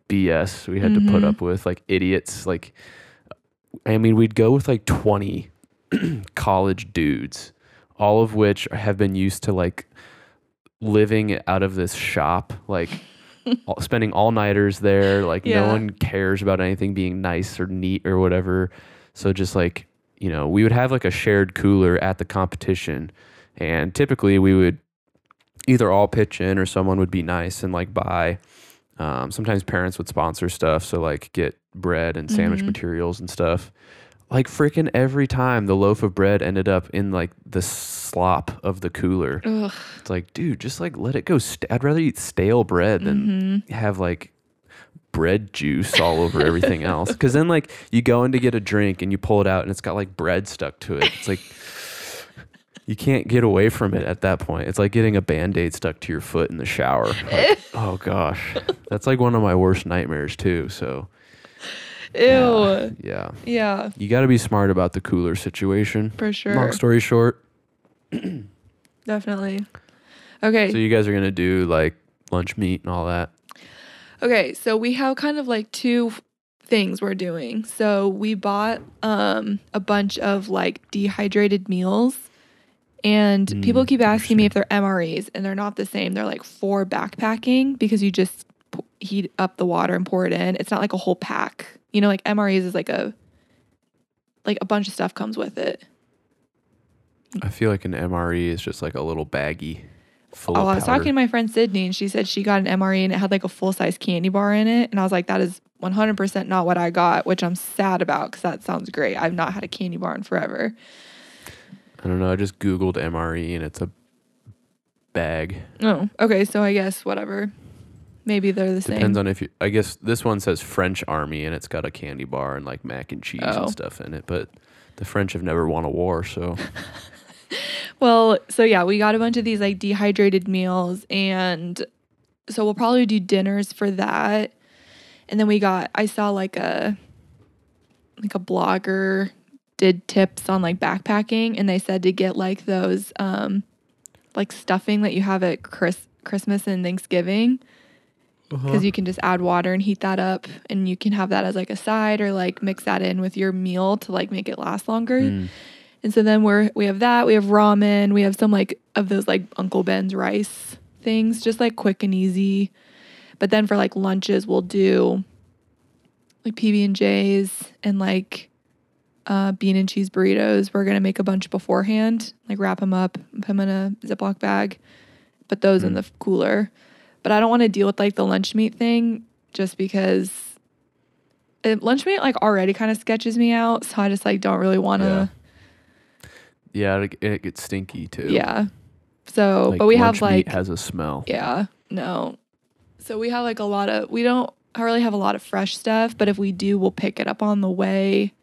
BS we had to put Mhm. up with, like idiots. Like, I mean, we'd go with like twenty college dudes, all of which have been used to like living out of this shop, like all, spending all nighters there. Like no one cares about anything being nice or neat or whatever. So just like you know, we would have like a shared cooler at the competition, and typically we would either all pitch in or someone would be nice and like buy. Um, sometimes parents would sponsor stuff, so like get bread and sandwich Mhm. materials and stuff. Like freaking every time the loaf of bread ended up in like the slop of the cooler. Ugh. It's like, dude, just like let it go. St- I'd rather eat stale bread than Mhm. have like bread juice all over everything else. Because then like you go in to get a drink and you pull it out and it's got like bread stuck to it. It's like you can't get away from it at that point. It's like getting a band aid stuck to your foot in the shower. Like, oh gosh, that's like one of my worst nightmares too. So Ew. yeah, yeah. Yeah, you got to be smart about the cooler situation. for sure. Long story short, Definitely. Okay. so you guys are gonna do like lunch meat and all that. okay. So we have kind of like two things we're doing. So we bought um, a bunch of like dehydrated meals, and Mm, people keep asking me if they're MREs, and they're not the same. They're like for backpacking because you just p- heat up the water and pour it in. It's not like a whole pack. You know, like MREs is like a like a bunch of stuff comes with it. I feel like an MRE is just like a little baggie full Oh, I was talking to my friend Sydney, and she said she got an MRE and it had like a full size candy bar in it. And I was like, that is 100% not what I got, which I'm sad about because that sounds great. I've not had a candy bar in forever. I don't know. I just Googled MRE and it's a bag. Oh, okay. So I guess whatever. Maybe they're the Depends same. Depends on if you. I guess this one says French Army and it's got a candy bar and like mac and cheese Oh. and stuff in it. But the French have never won a war, so well, so yeah, we got a bunch of these like dehydrated meals. And so we'll probably do dinners for that. And then we got, I saw like a, like a blogger did tips on like backpacking and they said to get like those um like stuffing that you have at Chris Christmas and Thanksgiving because you can just add water and heat that up and you can have that as like a side or like mix that in with your meal to like make it last longer. Mm. And so then we're we have that, we have ramen, we have some like of those like Uncle Ben's rice things, just like quick and easy. But then for like lunches we'll do like PB and J's and like uh, bean and cheese burritos. We're gonna make a bunch beforehand, like wrap them up, put them in a Ziploc bag, put those in Mm. the cooler. But I don't want to deal with like the lunch meat thing just because it, lunch meat like already kind of sketches me out. So I just like don't really want to. yeah, it, it gets stinky too. Yeah. So, Like, but we lunch have meat like has a smell. yeah, no. So we have like a lot of we don't I really have a lot of fresh stuff, but if we do, we'll pick it up on the way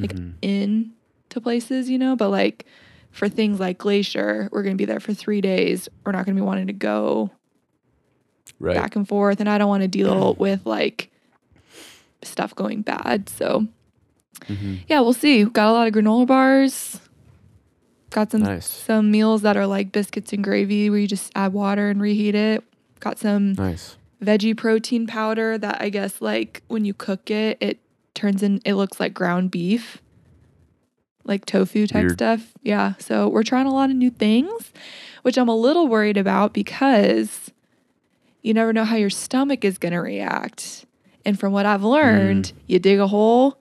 like Mhm. in to places, you know, but like for things like Glacier, we're going to be there for 3 days. We're not going to be wanting to go right. back and forth and I don't want to deal with like stuff going bad. So, Mhm. yeah, we'll see. Got a lot of granola bars. Got some Nice. some meals that are like biscuits and gravy where you just add water and reheat it. Got some Nice. veggie protein powder that I guess like when you cook it, it turns in it looks like ground beef. Like tofu type Weird. stuff. Yeah. So we're trying a lot of new things, which I'm a little worried about because you never know how your stomach is gonna react. And from what I've learned, you dig a hole,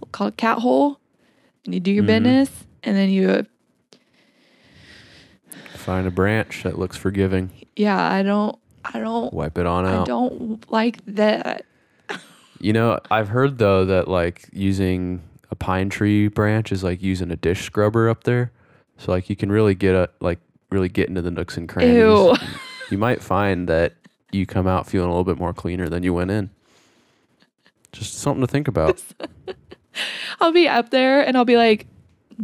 we'll call it cat hole, and you do your Mhm. business, and then you Find a branch that looks forgiving. yeah, I don't I don't Wipe it on out. I don't like that. You know, I've heard though that like using a pine tree branch is like using a dish scrubber up there. So like you can really get a like really get into the nooks and crannies. Ew. You might find that you come out feeling a little bit more cleaner than you went in. Just something to think about. I'll be up there and I'll be like,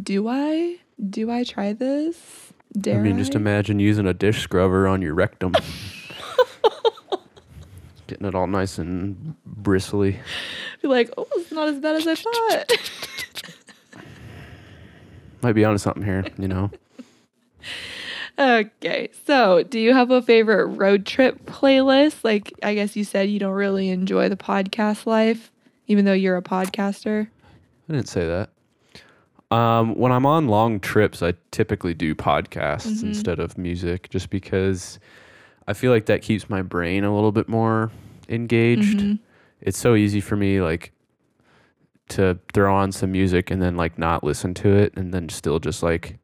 do I? Do I try this? Dare I mean, just imagine using a dish scrubber on your rectum. Getting it all nice and bristly. be like, oh, it's not as bad as I thought. Might be onto something here, you know. okay, so do you have a favorite road trip playlist? Like, I guess you said you don't really enjoy the podcast life, even though you're a podcaster. I didn't say that. Um, when I'm on long trips, I typically do podcasts Mhm. instead of music, just because I feel like that keeps my brain a little bit more engaged. Mhm. It's so easy for me, like, to throw on some music and then like not listen to it, and then still just like,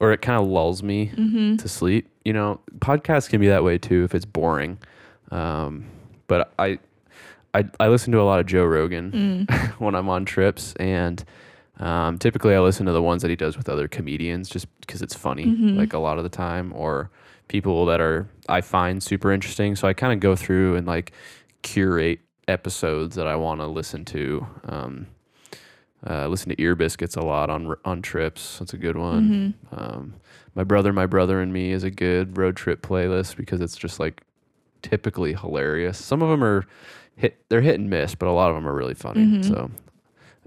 or it kind of lulls me Mhm. to sleep. You know, podcasts can be that way too if it's boring. Um, but I, I, I listen to a lot of Joe Rogan Mm. when I'm on trips, and um, typically I listen to the ones that he does with other comedians just because it's funny, Mhm. like a lot of the time, or people that are I find super interesting. So I kind of go through and like curate episodes that I want to listen to. Um, uh, listen to Ear Biscuits a lot on on trips. That's a good one. Mhm. Um, my brother, my brother and me is a good road trip playlist because it's just like typically hilarious. Some of them are hit, they're hit and miss, but a lot of them are really funny. Mhm. So,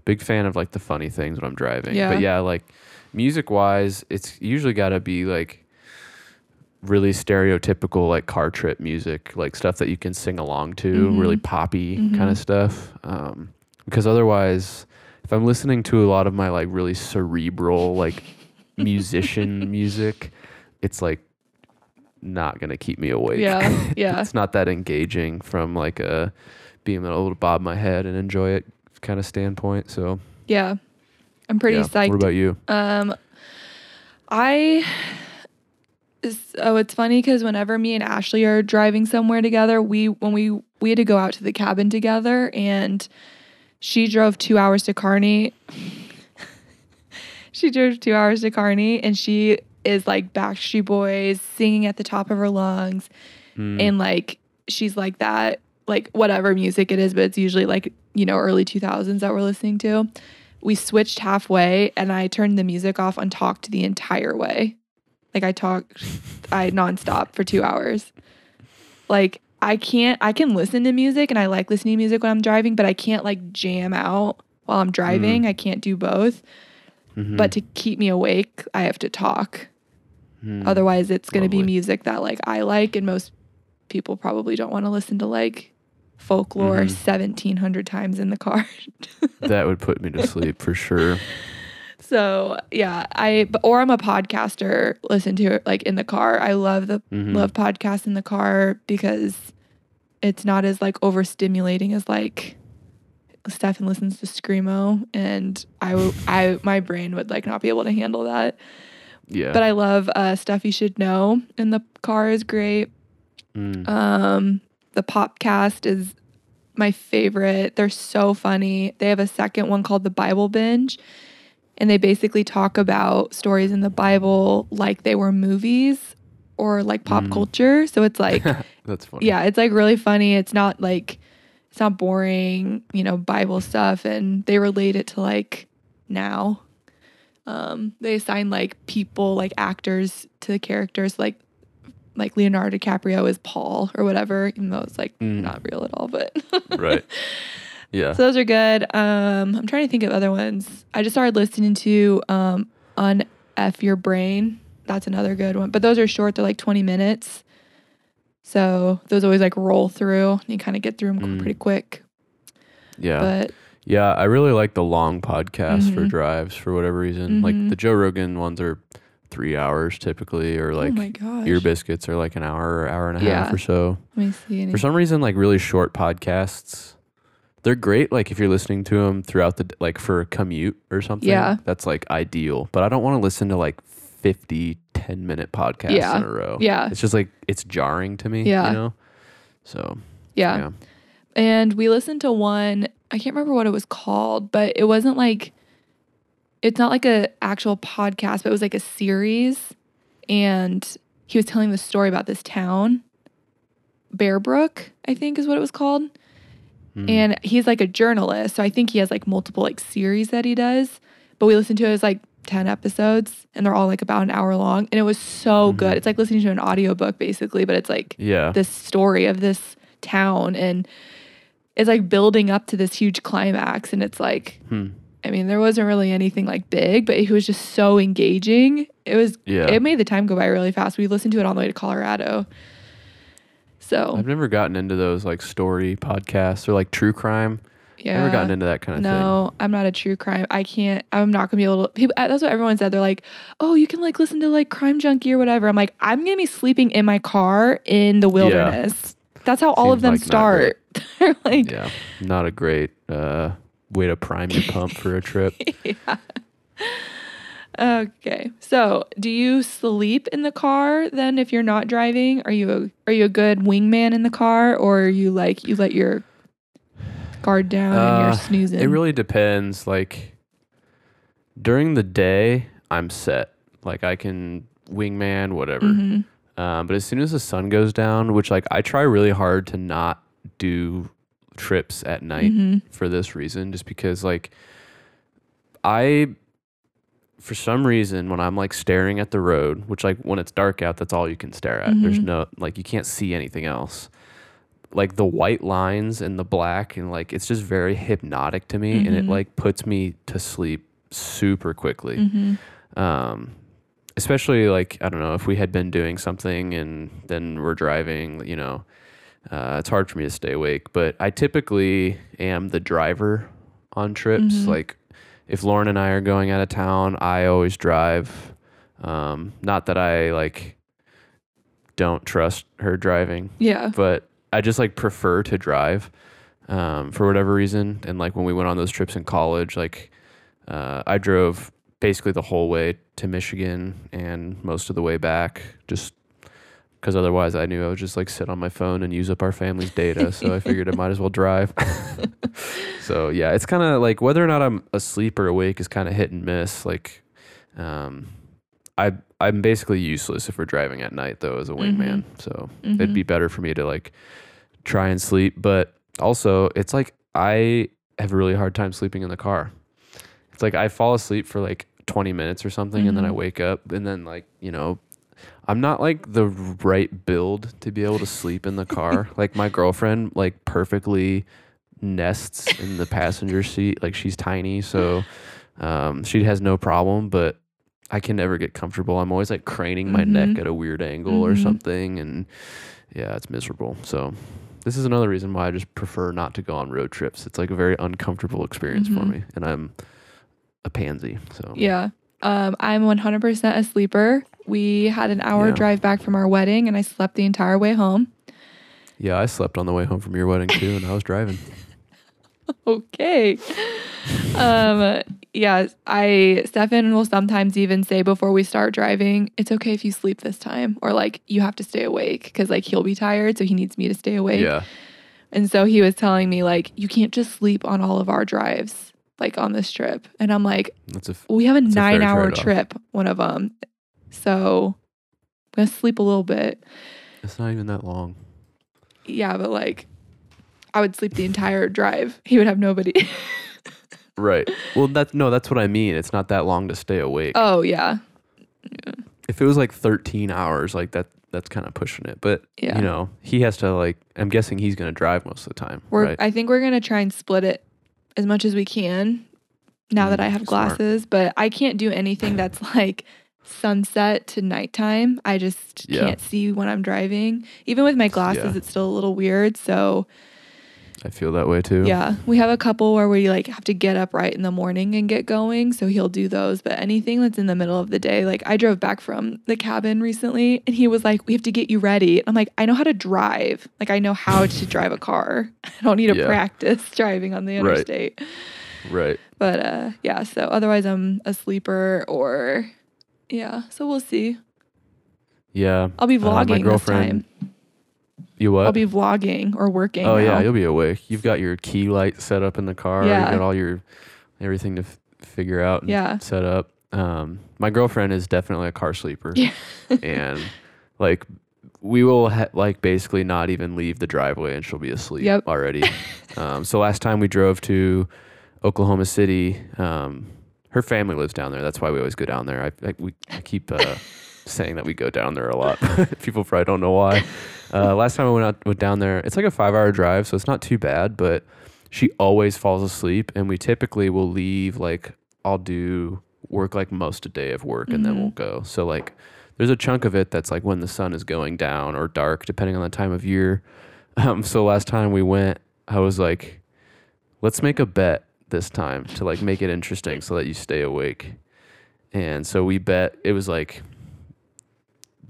big fan of like the funny things when I'm driving. Yeah. But yeah, like music wise, it's usually got to be like really stereotypical like car trip music, like stuff that you can sing along to, really poppy kind Mhm. of stuff. Um, because otherwise, if I'm listening to a lot of my like really cerebral like musician music, it's like not gonna keep me awake. Yeah, yeah. it's not that engaging from like a being able to bob my head and enjoy it kind of standpoint. So Yeah. I'm pretty yeah. psyched. What about you? Um, I. So it's funny because whenever me and Ashley are driving somewhere together, we when we we had to go out to the cabin together, and she drove two hours to Kearney. she drove two hours to Kearney, and she is like Backstreet Boys singing at the top of her lungs, Mm. and like she's like that, like whatever music it is, but it's usually like you know early two thousands that we're listening to we switched halfway and I turned the music off and talked the entire way. Like I talked I nonstop for two hours. Like I can't I can listen to music and I like listening to music when I'm driving, but I can't like jam out while I'm driving. I can't do both. Mhm. But to keep me awake, I have to talk. Mm. Otherwise it's gonna be music that like I like and most people probably don't want to listen to like folklore Mhm. 1700 times in the car. that would put me to sleep for sure. So yeah, I or I'm a podcaster. Listen to it like in the car. I love the Mhm. love podcasts in the car because it's not as like overstimulating as like Stefan listens to screamo, and I I my brain would like not be able to handle that. Yeah. But I love uh, stuff you should know in the car is great. Mm. Um, the Popcast is my favorite. They're so funny. They have a second one called the Bible Binge, and they basically talk about stories in the Bible like they were movies or like pop Mm. culture. So it's like, That's funny. yeah, it's like really funny. It's not like it's not boring, you know, Bible stuff, and they relate it to like now. Um, they assign like people, like actors, to the characters, like like Leonardo DiCaprio is Paul or whatever, even though it's like Mm. not real at all. But Right. Yeah. so those are good. Um, I'm trying to think of other ones. I just started listening to um, on F Your Brain. That's another good one. But those are short. They're like 20 minutes. So those always like roll through. You kind of get through them Mm. pretty quick. yeah. But Yeah, I really like the long podcasts for Mhm. drives for whatever reason. Like Mhm. the Joe Rogan ones are three hours typically, or oh like gosh. Ear Biscuits are like an hour or hour and a Yeah. half or so. Let me see. Any. For some reason, like really short podcasts, they're great. Like if you're listening to them throughout the like for a commute or something. Yeah. that's like ideal. But I don't want to listen to like 50, 10 minute podcasts Yeah. in a row. Yeah. it's just like it's jarring to me. Yeah. you know. So yeah. yeah. And we listened to one, I can't remember what it was called, but it wasn't like it's not like a actual podcast, but it was like a series. And he was telling the story about this town. Bear Brook, I think is what it was called. Mm. And he's like a journalist. So I think he has like multiple like series that he does. But we listened to it as like 10 episodes and they're all like about an hour long. And it was so Mhm. good. It's like listening to an audiobook basically, but it's like yeah. this story of this town and it's like building up to this huge climax and it's like Hmm. i mean there wasn't really anything like big but it was just so engaging it was Yeah. it made the time go by really fast we listened to it on the way to colorado so I've never gotten into those like story podcasts or like true crime. yeah Never gotten into that kind of thing. no i'm not a true crime i can't i'm not gonna be able to people that's what everyone said they're like oh you can like listen to like crime junkie or whatever i'm like i'm gonna be sleeping in my car in the wilderness that's how all of them like start they're like Yeah, not a great uh, way to prime your pump for a trip. yeah. Okay. So, do you sleep in the car then if you're not driving? Are you a, are you a good wingman in the car or are you like you let your guard down and Uh, you're snoozing? It really depends. Like during the day, I'm set. Like I can wingman whatever. Mhm. Um, but as soon as the sun goes down, which like I try really hard to not do trips at night Mhm. for this reason, just because like I, for some reason, when I'm like staring at the road, which like when it's dark out, that's all you can stare at. There's Mhm. no like you can't see anything else. Like the white lines and the black and like it's just very hypnotic to me, and it Mhm. like puts me to sleep super quickly. Mhm. Um, especially like I don't know if we had been doing something and then we're driving, you know, uh, it's hard for me to stay awake. But I typically am the driver on trips. Mhm. Like if Lauren and I are going out of town, I always drive. Um, not that I like don't trust her driving, Yeah. but I just like prefer to drive um, for whatever reason. And like when we went on those trips in college, like uh, I drove basically the whole way to Michigan and most of the way back, just because otherwise I knew I would just like sit on my phone and use up our family's data. so I figured I might as well drive. so yeah, it's kind of like whether or not I'm asleep or awake is kind of hit and miss. Like, um, I I'm basically useless if we're driving at night though as a wingman. So it'd Mhm. be better for me to like try and sleep. But also, it's like I have a really hard time sleeping in the car. It's like I fall asleep for like 20 minutes or something, and then I Mhm. wake up, and then like you know. I'm not like the right build to be able to sleep in the car. like my girlfriend like perfectly nests in the passenger seat. Like she's tiny, so um, she has no problem, but I can never get comfortable. I'm always like craning my neck Mhm. at a weird angle or Mhm. something, and yeah, it's miserable. So this is another reason why I just prefer not to go on road trips. It's like a very uncomfortable experience for Mhm. me, and I'm a pansy. So Yeah. Um, I'm 100% a sleeper. We had an hour Yeah. drive back from our wedding and I slept the entire way home. yeah, I slept on the way home from your wedding too, and I was driving. Okay. um, yeah, I, Stefan will sometimes even say before we start driving, it's okay if you sleep this time, or like you have to stay awake because like he'll be tired, so he needs me to stay awake. Yeah, And so he was telling me, like, you can't just sleep on all of our drives, like on this trip. And I'm like, that's a we have a a nine hour trip, one of them. So I'm going to sleep a little bit. it's not even that long. Yeah, but like, I would sleep the entire drive. He would have nobody. Right. Well, that's no, that's what I mean. It's not that long to stay awake. oh, yeah. if it was like 13 hours, like that, that's kind of pushing it. But Yeah. you know, he has to like. I'm guessing he's going to drive most of the time. We're, right. I think we're going to try and split it as much as we can now that Mm, I have smart. glasses, but I can't do anything that's like sunset to nighttime. I just Yeah. can't see when I'm driving. Even with my glasses, Yeah. it's still a little weird. So, I feel that way too. yeah, we have a couple where we like have to get up right in the morning and get going. So he'll do those. But anything that's in the middle of the day, like I drove back from the cabin recently and he was like, We have to get you ready. I'm like, I know how to drive. Like, I know how to drive a car. I don't need to Yeah. practice driving on the Right. interstate. Right. But uh, yeah, so otherwise I'm a sleeper or yeah. So we'll see. Yeah. I'll be Uh, my vlogging this time. You what? I'll be vlogging or working. oh yeah, you'll be awake. You've got your key light set up in the car. Yeah. You've got all your everything to f- figure out and Yeah. set up. Um, my girlfriend is definitely a car sleeper. Yeah. and like we will ha- like basically not even leave the driveway and she'll be asleep Yep. already. um, so last time we drove to Oklahoma City, um, her family lives down there. That's why we always go down there. I, I we I keep uh, saying that we go down there a lot. People probably don't know why. Uh, last time I went out went down there, it's like a five hour drive, so it's not too bad. But she always falls asleep, and we typically will leave like I'll do work like most a day of work, and then Mhm. we'll go. So like there's a chunk of it that's like when the sun is going down or dark, depending on the time of year. Um, so last time we went, I was like, let's make a bet this time to like make it interesting so that you stay awake. And so we bet it was like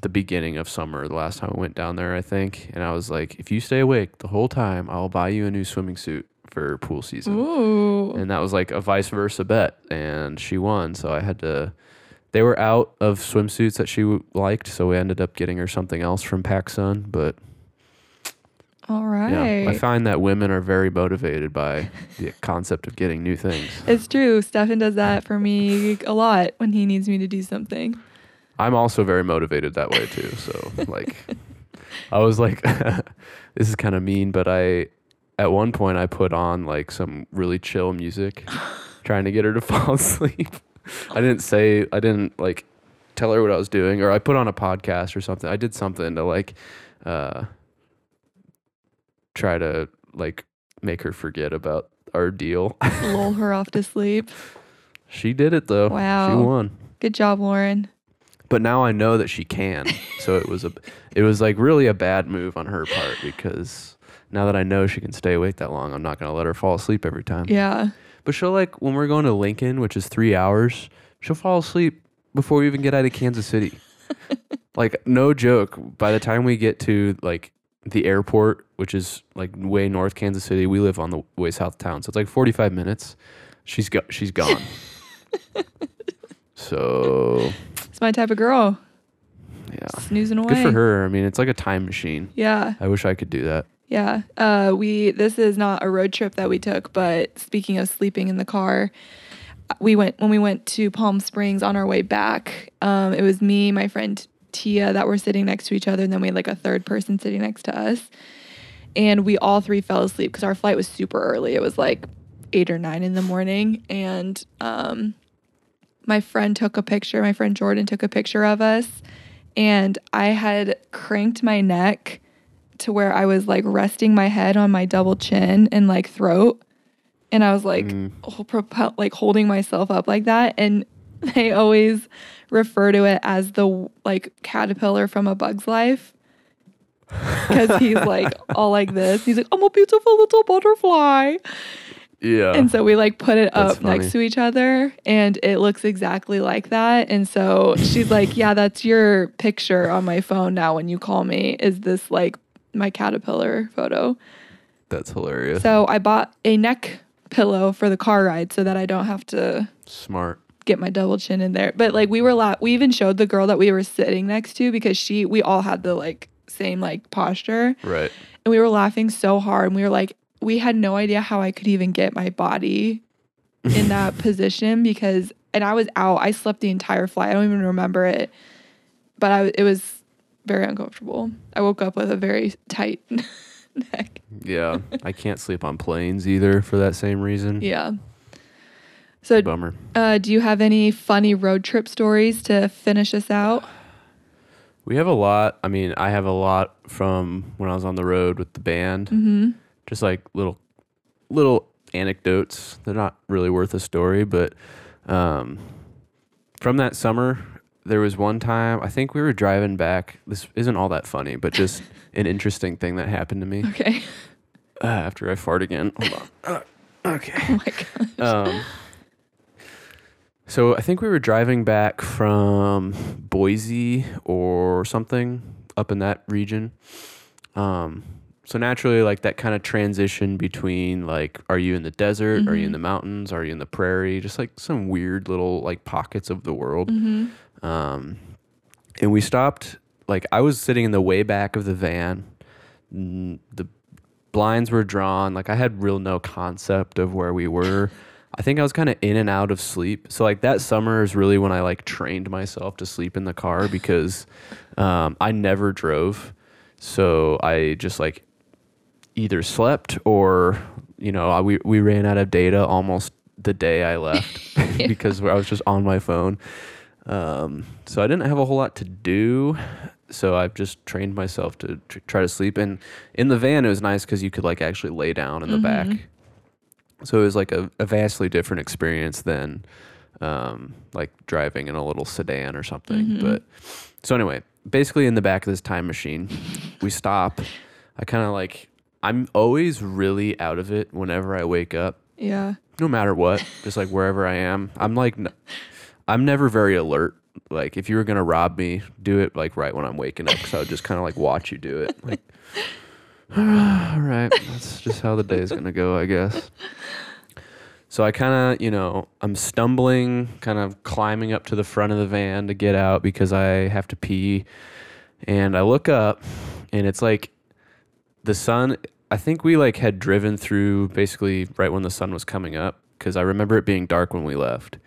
the beginning of summer the last time I went down there, I think. And I was like, if you stay awake the whole time, I'll buy you a new swimming suit for pool season. Ooh. And that was like a vice versa bet. And she won. So I had to, they were out of swimsuits that she liked. So we ended up getting her something else from PacSun. But All right. yeah, I find that women are very motivated by the concept of getting new things. it's true. Stefan does that for me a lot when he needs me to do something. I'm also very motivated that way too. So like, I was like, this is kind of mean, but I, at one point, I put on like some really chill music, trying to get her to fall asleep. I didn't say, I didn't like tell her what I was doing, or I put on a podcast or something. I did something to like, uh, try to like make her forget about our deal. Lull her off to sleep. she did it though. Wow. She won. Good job, Lauren. but now I know that she can. so it was a, it was like really a bad move on her part because now that I know she can stay awake that long, I'm not gonna let her fall asleep every time. Yeah. But she'll like when we're going to Lincoln, which is three hours, she'll fall asleep before we even get out of Kansas City. like no joke. By the time we get to like the airport, which is like way north Kansas City, we live on the way south town, so it's like 45 minutes. She's she's gone. so It's my type of girl. yeah, Snoozing away. good for her. I mean, it's like a time machine. Yeah. I wish I could do that. Yeah. Uh, we this is not a road trip that we took, but speaking of sleeping in the car, we went when we went to Palm Springs on our way back. Um, it was me, my friend Tia, that were sitting next to each other, and then we had like a third person sitting next to us, and we all three fell asleep because our flight was super early. It was like eight or nine in the morning, and um, my friend took a picture. My friend Jordan took a picture of us, and I had cranked my neck to where I was like resting my head on my double chin and like throat. And I was like, ho- propel- like holding myself up like that. And they always refer to it as the like caterpillar from a bug's life. Because he's like all like this. He's like, I'm a beautiful little butterfly. Yeah. And so we like put it That's up next to each other and it looks exactly like that. And so she's like, Yeah, that's your picture on my phone now when you call me. Is this like my caterpillar photo? That's hilarious. So I bought a neck pillow for the car ride so that I don't have to Smart. Get my double chin in there. But like we were la- we even showed the girl that we were sitting next to because she we all had the like same like posture Right. and we were laughing so hard and we were like we had no idea how I could even get my body in that position because and I was out. I slept the entire flight. I don't even remember it. But I it was very uncomfortable. I woke up with a very tight neck. Yeah. I can't sleep on planes either for that same reason. Yeah. So Bummer. uh, do you have any funny road trip stories to finish us out? We have a lot. I mean, I have a lot from when I was on the road with the band. Mm-hmm. Just like little little anecdotes. They're not really worth a story, but um, from that summer, there was one time I think we were driving back. This isn't all that funny, but just an interesting thing that happened to me Okay. uh, after I fart again. Hold on. Uh, okay. Oh my god. Um, so I think we were driving back from Boise or something up in that region. Um, so naturally, like that kind of transition between like, are you in the desert? Are you in the mountains? Are you in the prairie? Just like some weird little like pockets of the world. Mm-hmm. Um, and we stopped. Like I was sitting in the way back of the van. The blinds were drawn. Like I had real no concept of where we were. I think I was kind of in and out of sleep. So like that summer is really when I like trained myself to sleep in the car because um, I never drove. So I just like either slept or you know I, we we ran out of data almost the day I left because I was just on my phone. Um, so I didn't have a whole lot to do. So I've just trained myself to tr- try to sleep. And in the van, it was nice because you could like actually lay down in the back. So it was like a, a vastly different experience than um, like driving in a little sedan or something. But so anyway, basically in the back of this time machine, we stop. I kind of like, I'm always really out of it whenever I wake up Yeah. no matter what, just like wherever I am. I'm like, n- I'm never very alert. Like if you were gonna rob me, do it like right when I'm waking up, because I would just kind of like watch you do it. Like, all right, that's just how the day is gonna go, I guess. So I kind of, you know, I'm stumbling, kind of climbing up to the front of the van to get out because I have to pee, and I look up, and it's like the sun i think we like had driven through basically right when the sun was coming up because i remember it being dark when we left.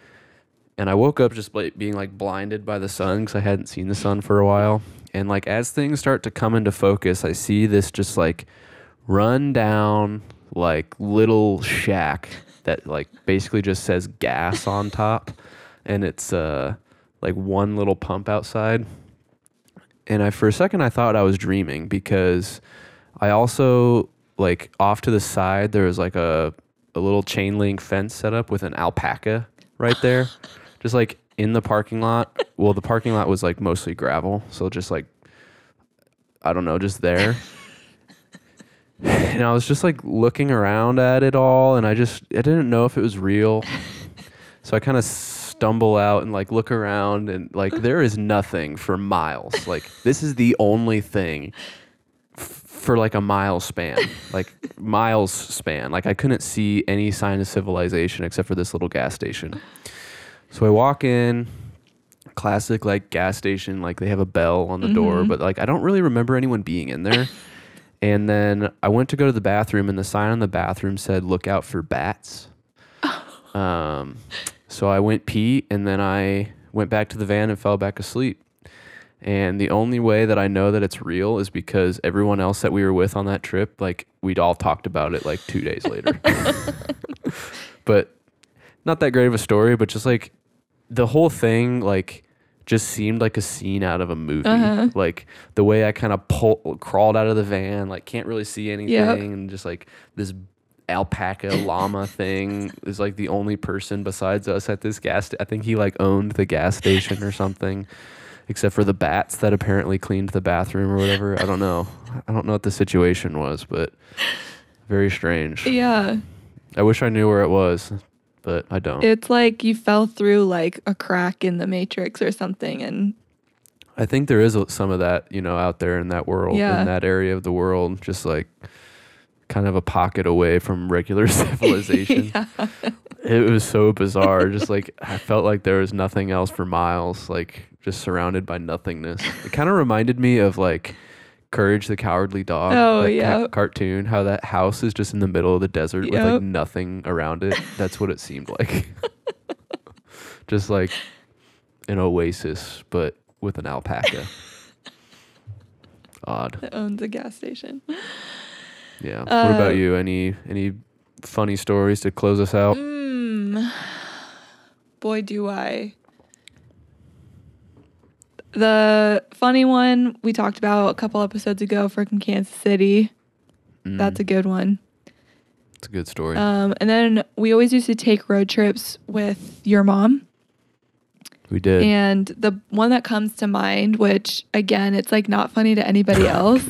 And i woke up just like being like blinded by the sun because i hadn't seen the sun for a while and like as things start to come into focus i see this just like run down like little shack that like basically just says gas on top. And it's uh like one little pump outside. And I for a second I thought I was dreaming because I also like off to the side there was like a a little chain link fence set up with an alpaca right there, just like in the parking lot. well, the parking lot was like mostly gravel, so just like I don't know, just there. and I was just like looking around at it all, and I just I didn't know if it was real. So I kind of stumble out and like look around, and like there is nothing for miles. Like this is the only thing f- for like a mile span, like miles span. Like I couldn't see any sign of civilization except for this little gas station. So I walk in, classic like gas station, like they have a bell on the door, but like I don't really remember anyone being in there. and then I went to go to the bathroom, and the sign on the bathroom said, "Look out for bats." Um, so I went pee, and then I went back to the van and fell back asleep. And the only way that I know that it's real is because everyone else that we were with on that trip, like we'd all talked about it like two days later. but not that great of a story, but just like the whole thing, like just seemed like a scene out of a movie. Uh-huh. Like the way I kind of pulled, crawled out of the van, like can't really see anything, Yep. and just like this alpaca llama thing is like the only person besides us at this gas. Sta- I think he like owned the gas station or something, except for the bats that apparently cleaned the bathroom or whatever. I don't know. I don't know what the situation was, but very strange. Yeah. I wish I knew where it was, but I don't. It's like you fell through like a crack in the matrix or something and I think there is some of that, you know, out there in that world, Yeah. in that area of the world, just like kind of a pocket away from regular civilization. yeah. It was so bizarre. just like I felt like there was nothing else for miles, like just surrounded by nothingness. It kind of reminded me of like Courage the Cowardly Dog. Oh, that yeah. cartoon. How that house is just in the middle of the desert with like nothing around it. That's what it seemed like. just like an oasis, but with an alpaca. Odd. that owns a gas station. Yeah. what Uh, about you? Any any funny stories to close us out? Mm, boy, do I. The funny one we talked about a couple episodes ago from Kansas City. Mm, That's a good one. it's a good story. Um, and then we always used to take road trips with your mom. we did. And the one that comes to mind, which again, it's like not funny to anybody else,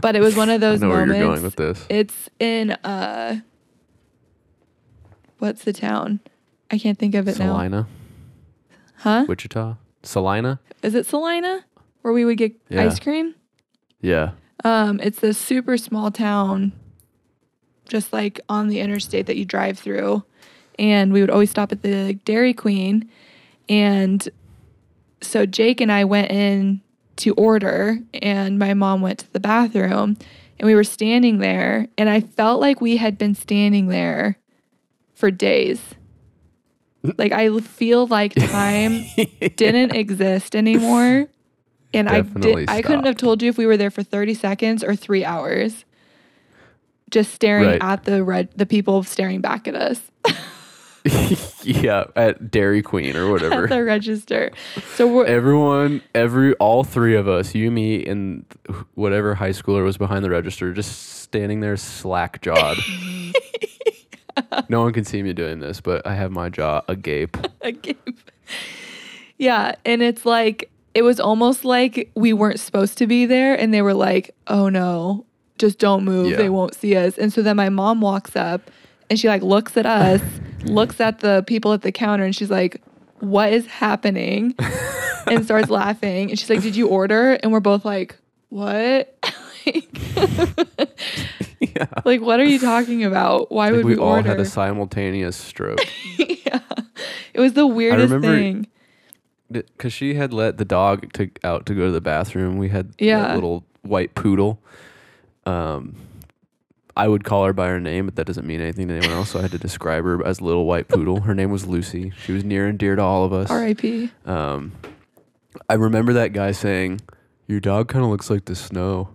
but it was one of I those know where moments. you're going with this. It's in uh what's the town? I can't think of it now. Salina, Huh? Wichita, Salina. Is it Salina? Where we would get Yeah. ice cream? Yeah. Um, it's this super small town, just like on the interstate that you drive through. And we would always stop at the Dairy Queen. And so Jake and I went in to order, and my mom went to the bathroom. And we were standing there, and I felt like we had been standing there for days. Like, I feel like time didn't exist anymore. And I did I couldn't have told you if we were there for 30 seconds or 3 hours. Just staring Right. at the red the people staring back at us yeah, at Dairy Queen or whatever. at the register. So we're Everyone, every all three of us, you, me, and whatever high schooler was behind the register, just standing there slack jawed. No one can see me doing this, but I have my jaw agape. agape. Yeah, and it's like it was almost like we weren't supposed to be there and they were like, "Oh no, just don't move. Yeah. They won't see us." And so then my mom walks up and she like looks at us, looks at the people at the counter and she's like, "What is happening?" and starts laughing. And she's like, "Did you order?" And we're both like, "What?" Like, yeah. like, what are you talking about? Why Like would we we, all order? had a simultaneous stroke. yeah. It was the weirdest thing. because she had let the dog to, out to go to the bathroom. We had Yeah. that little white poodle. Um, I would call her by her name, but that doesn't mean anything to anyone else. So I had to describe her as little white poodle. Her name was Lucy. She was near and dear to all of us. R.I.P. Um, I remember that guy saying, "Your dog kind of looks like the snow,"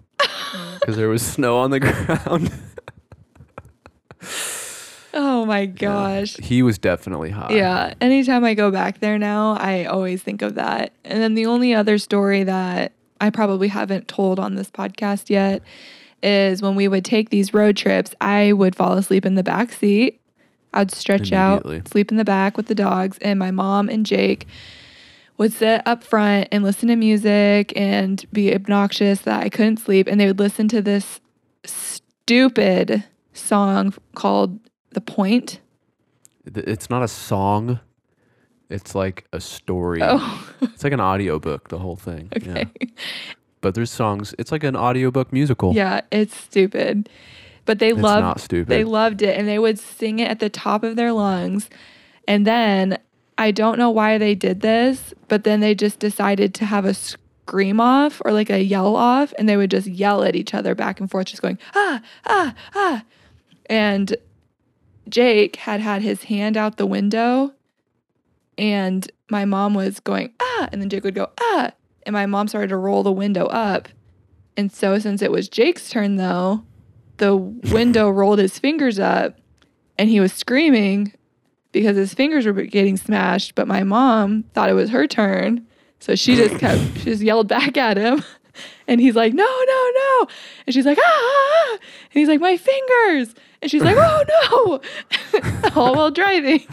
because there was snow on the ground. Oh my gosh. he was definitely hot. Yeah. Anytime I go back there now, I always think of that. And then the only other story that I probably haven't told on this podcast yet is when we would take these road trips, I would fall asleep in the back seat I'd stretch out, sleep in the back with the dogs, and my mom and Jake would sit up front and listen to music and be obnoxious that I couldn't sleep. And they would listen to this stupid song called The Point. It's not a song. It's like a story. Oh, It's like an audiobook, the whole thing. okay. Yeah. But there's songs. It's like an audiobook musical. Yeah, it's stupid. But they It's loved not stupid. They loved it and they would sing it at the top of their lungs. And then I don't know why they did this, but then they just decided to have a scream off or like a yell off and they would just yell at each other back and forth just going ah ah ah. And Jake had had his hand out the window and my mom was going ah and then Jake would go ah and my mom started to roll the window up. And so since it was Jake's turn though, the window rolled his fingers up and he was screaming because his fingers were getting smashed, but my mom thought it was her turn. So she just kept she just yelled back at him. And he's like, no, no, no. And she's like, ah, ah, ah. And he's like, my fingers. And she's like, oh no. All while driving.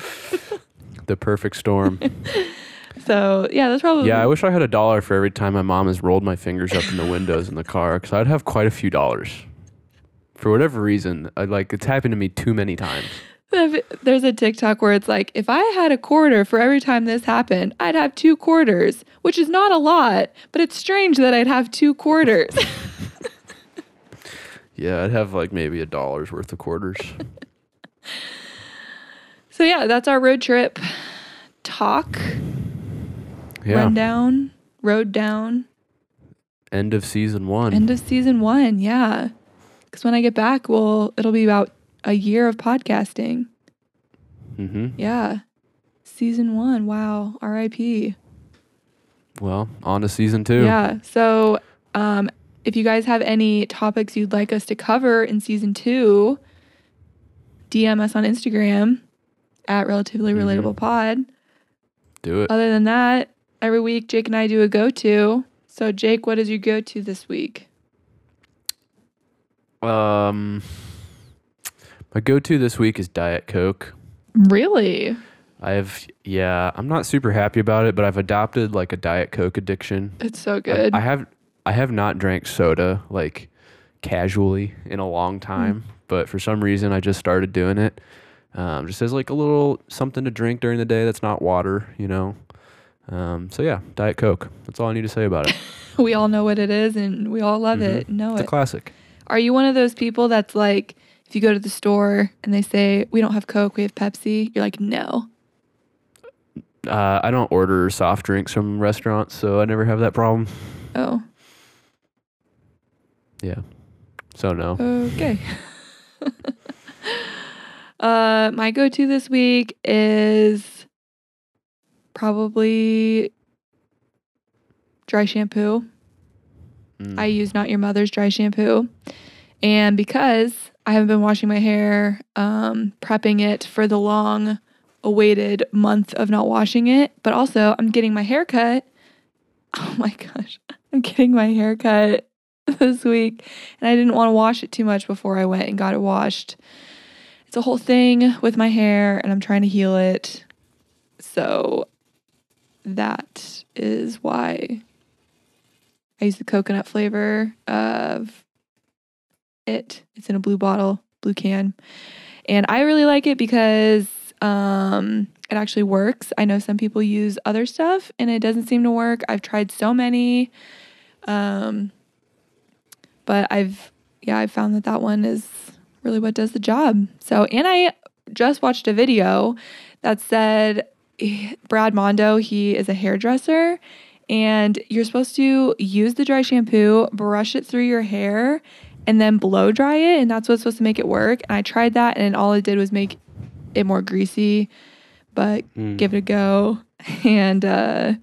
The perfect storm. So yeah, that's probably yeah, I wish I had a dollar for every time my mom has rolled my fingers up in the windows in the car because I'd have quite a few dollars. For whatever reason, I, like it's happened to me too many times. There's a TikTok where it's like, if I had a quarter for every time this happened, I'd have two quarters, which is not a lot, but it's strange that I'd have two quarters. Yeah, I'd have like maybe a dollar's worth of quarters. so yeah, that's our road trip talk, Yeah. rundown, road down, End of season one. end of season one. Yeah, because when I get back, well, it'll be about a year of podcasting. mm-hmm. Yeah, season one. Wow, R.I.P. Well, on to season two. Yeah. So, um, if you guys have any topics you'd like us to cover in season two, DM us on Instagram at relatively Mhm. relatable pod. Do it. Other than that, every week Jake and I do a go to. So, Jake, what is your go to this week? Um, my go-to this week is Diet Coke. Really? I have, yeah, I'm not super happy about it, but I've adopted like a Diet Coke addiction. It's so good. I, have, I have not drank soda like casually in a long time, but for some reason I just started doing it. Um, just as like a little something to drink during the day that's not water, you know. Um, so yeah, Diet Coke. That's all I need to say about it. we all know what it is and we all love Mhm. it. Know It's a it. classic. Are you one of those people that's like, if you go to the store and they say, we don't have Coke, we have Pepsi, you're like, no. Uh, I don't order soft drinks from restaurants, so I never have that problem. Oh, Yeah. So no. Okay. uh, my go-to this week is probably dry shampoo. Mm. I use Not Your Mother's dry shampoo, and because I haven't been washing my hair, um, prepping it for the long awaited month of not washing it, but also I'm getting my hair cut. Oh my gosh, I'm getting my hair cut this week, and I didn't want to wash it too much before I went and got it washed. It's a whole thing with my hair, and I'm trying to heal it. So that is why I use the coconut flavor of it. It's in a blue bottle, blue can. And I really like it because um, it actually works. I know some people use other stuff and it doesn't seem to work. I've tried so many. Um, but I've, yeah, I've found that that one is really what does the job. So, and I just watched a video that said eh, Brad Mondo, he is a hairdresser and you're supposed to use the dry shampoo, brush it through your hair, and then blow dry it, and that's what's supposed to make it work. And I tried that, and all it did was make it more greasy. But Mm. give it a go, and uh,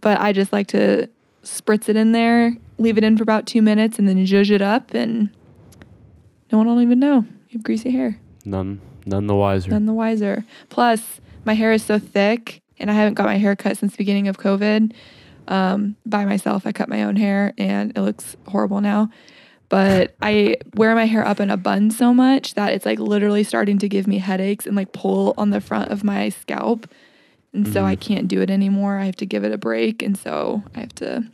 but I just like to spritz it in there, leave it in for about two minutes, and then zhuzh it up, and no one will even know you have greasy hair None, none the wiser. none the wiser. Plus, my hair is so thick, and I haven't got my hair cut since the beginning of COVID. Um, by myself, I cut my own hair, and it looks horrible now. But I wear my hair up in a bun so much that it's like literally starting to give me headaches and like pull on the front of my scalp. And so I mm-hmm. can't do it anymore. I have to give it a break. And so I have to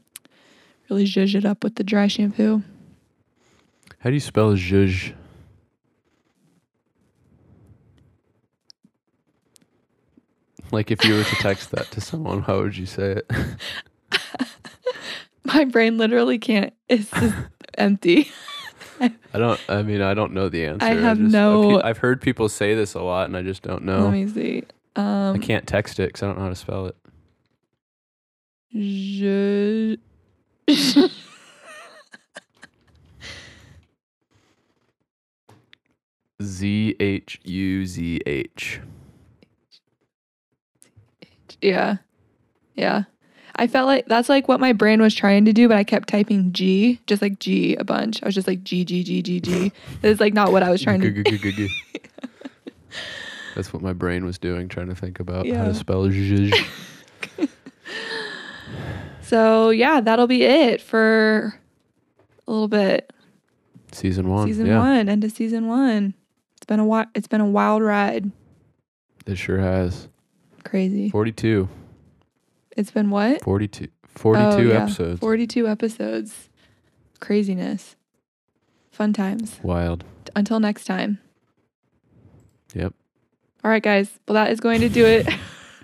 really zhuzh it up with the dry shampoo. How do you spell zhuzh? Like if you were to text that to someone, how would you say it? My brain literally can't, it's just empty. I don't. I mean, I don't know the answer. I have just- no- I've heard people say this a lot, and I just don't know. Let me see. I Um, can't text it because I don't know how to spell it. zhuzh. Z H U Z H. Yeah. Yeah. I felt like that's like what my brain was trying to do, but I kept typing G, just like G a bunch. I was just like G, G, G, G, G. It's like not what I was trying to G-g-g-g-g. That's what my brain was doing, trying to think about how to spell zhuzh. So, yeah, that'll be it for a little bit. Season one. season yeah, one, end of season one. It's been a wi- it's been a wild ride. it sure has. Crazy. 42. It's been what? 42. 42 Oh, yeah. episodes. 42 episodes. Craziness. Fun times. Wild. Until next time. Yep. All right, guys. Well, that is going to do it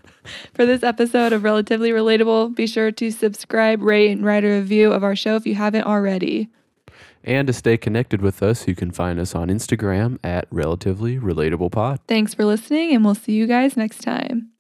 for this episode of Relatively Relatable. Be sure to subscribe, rate, and write a review of our show if you haven't already. And to stay connected with us, you can find us on Instagram at Relatively Relatable Pod. Thanks for listening, and we'll see you guys next time.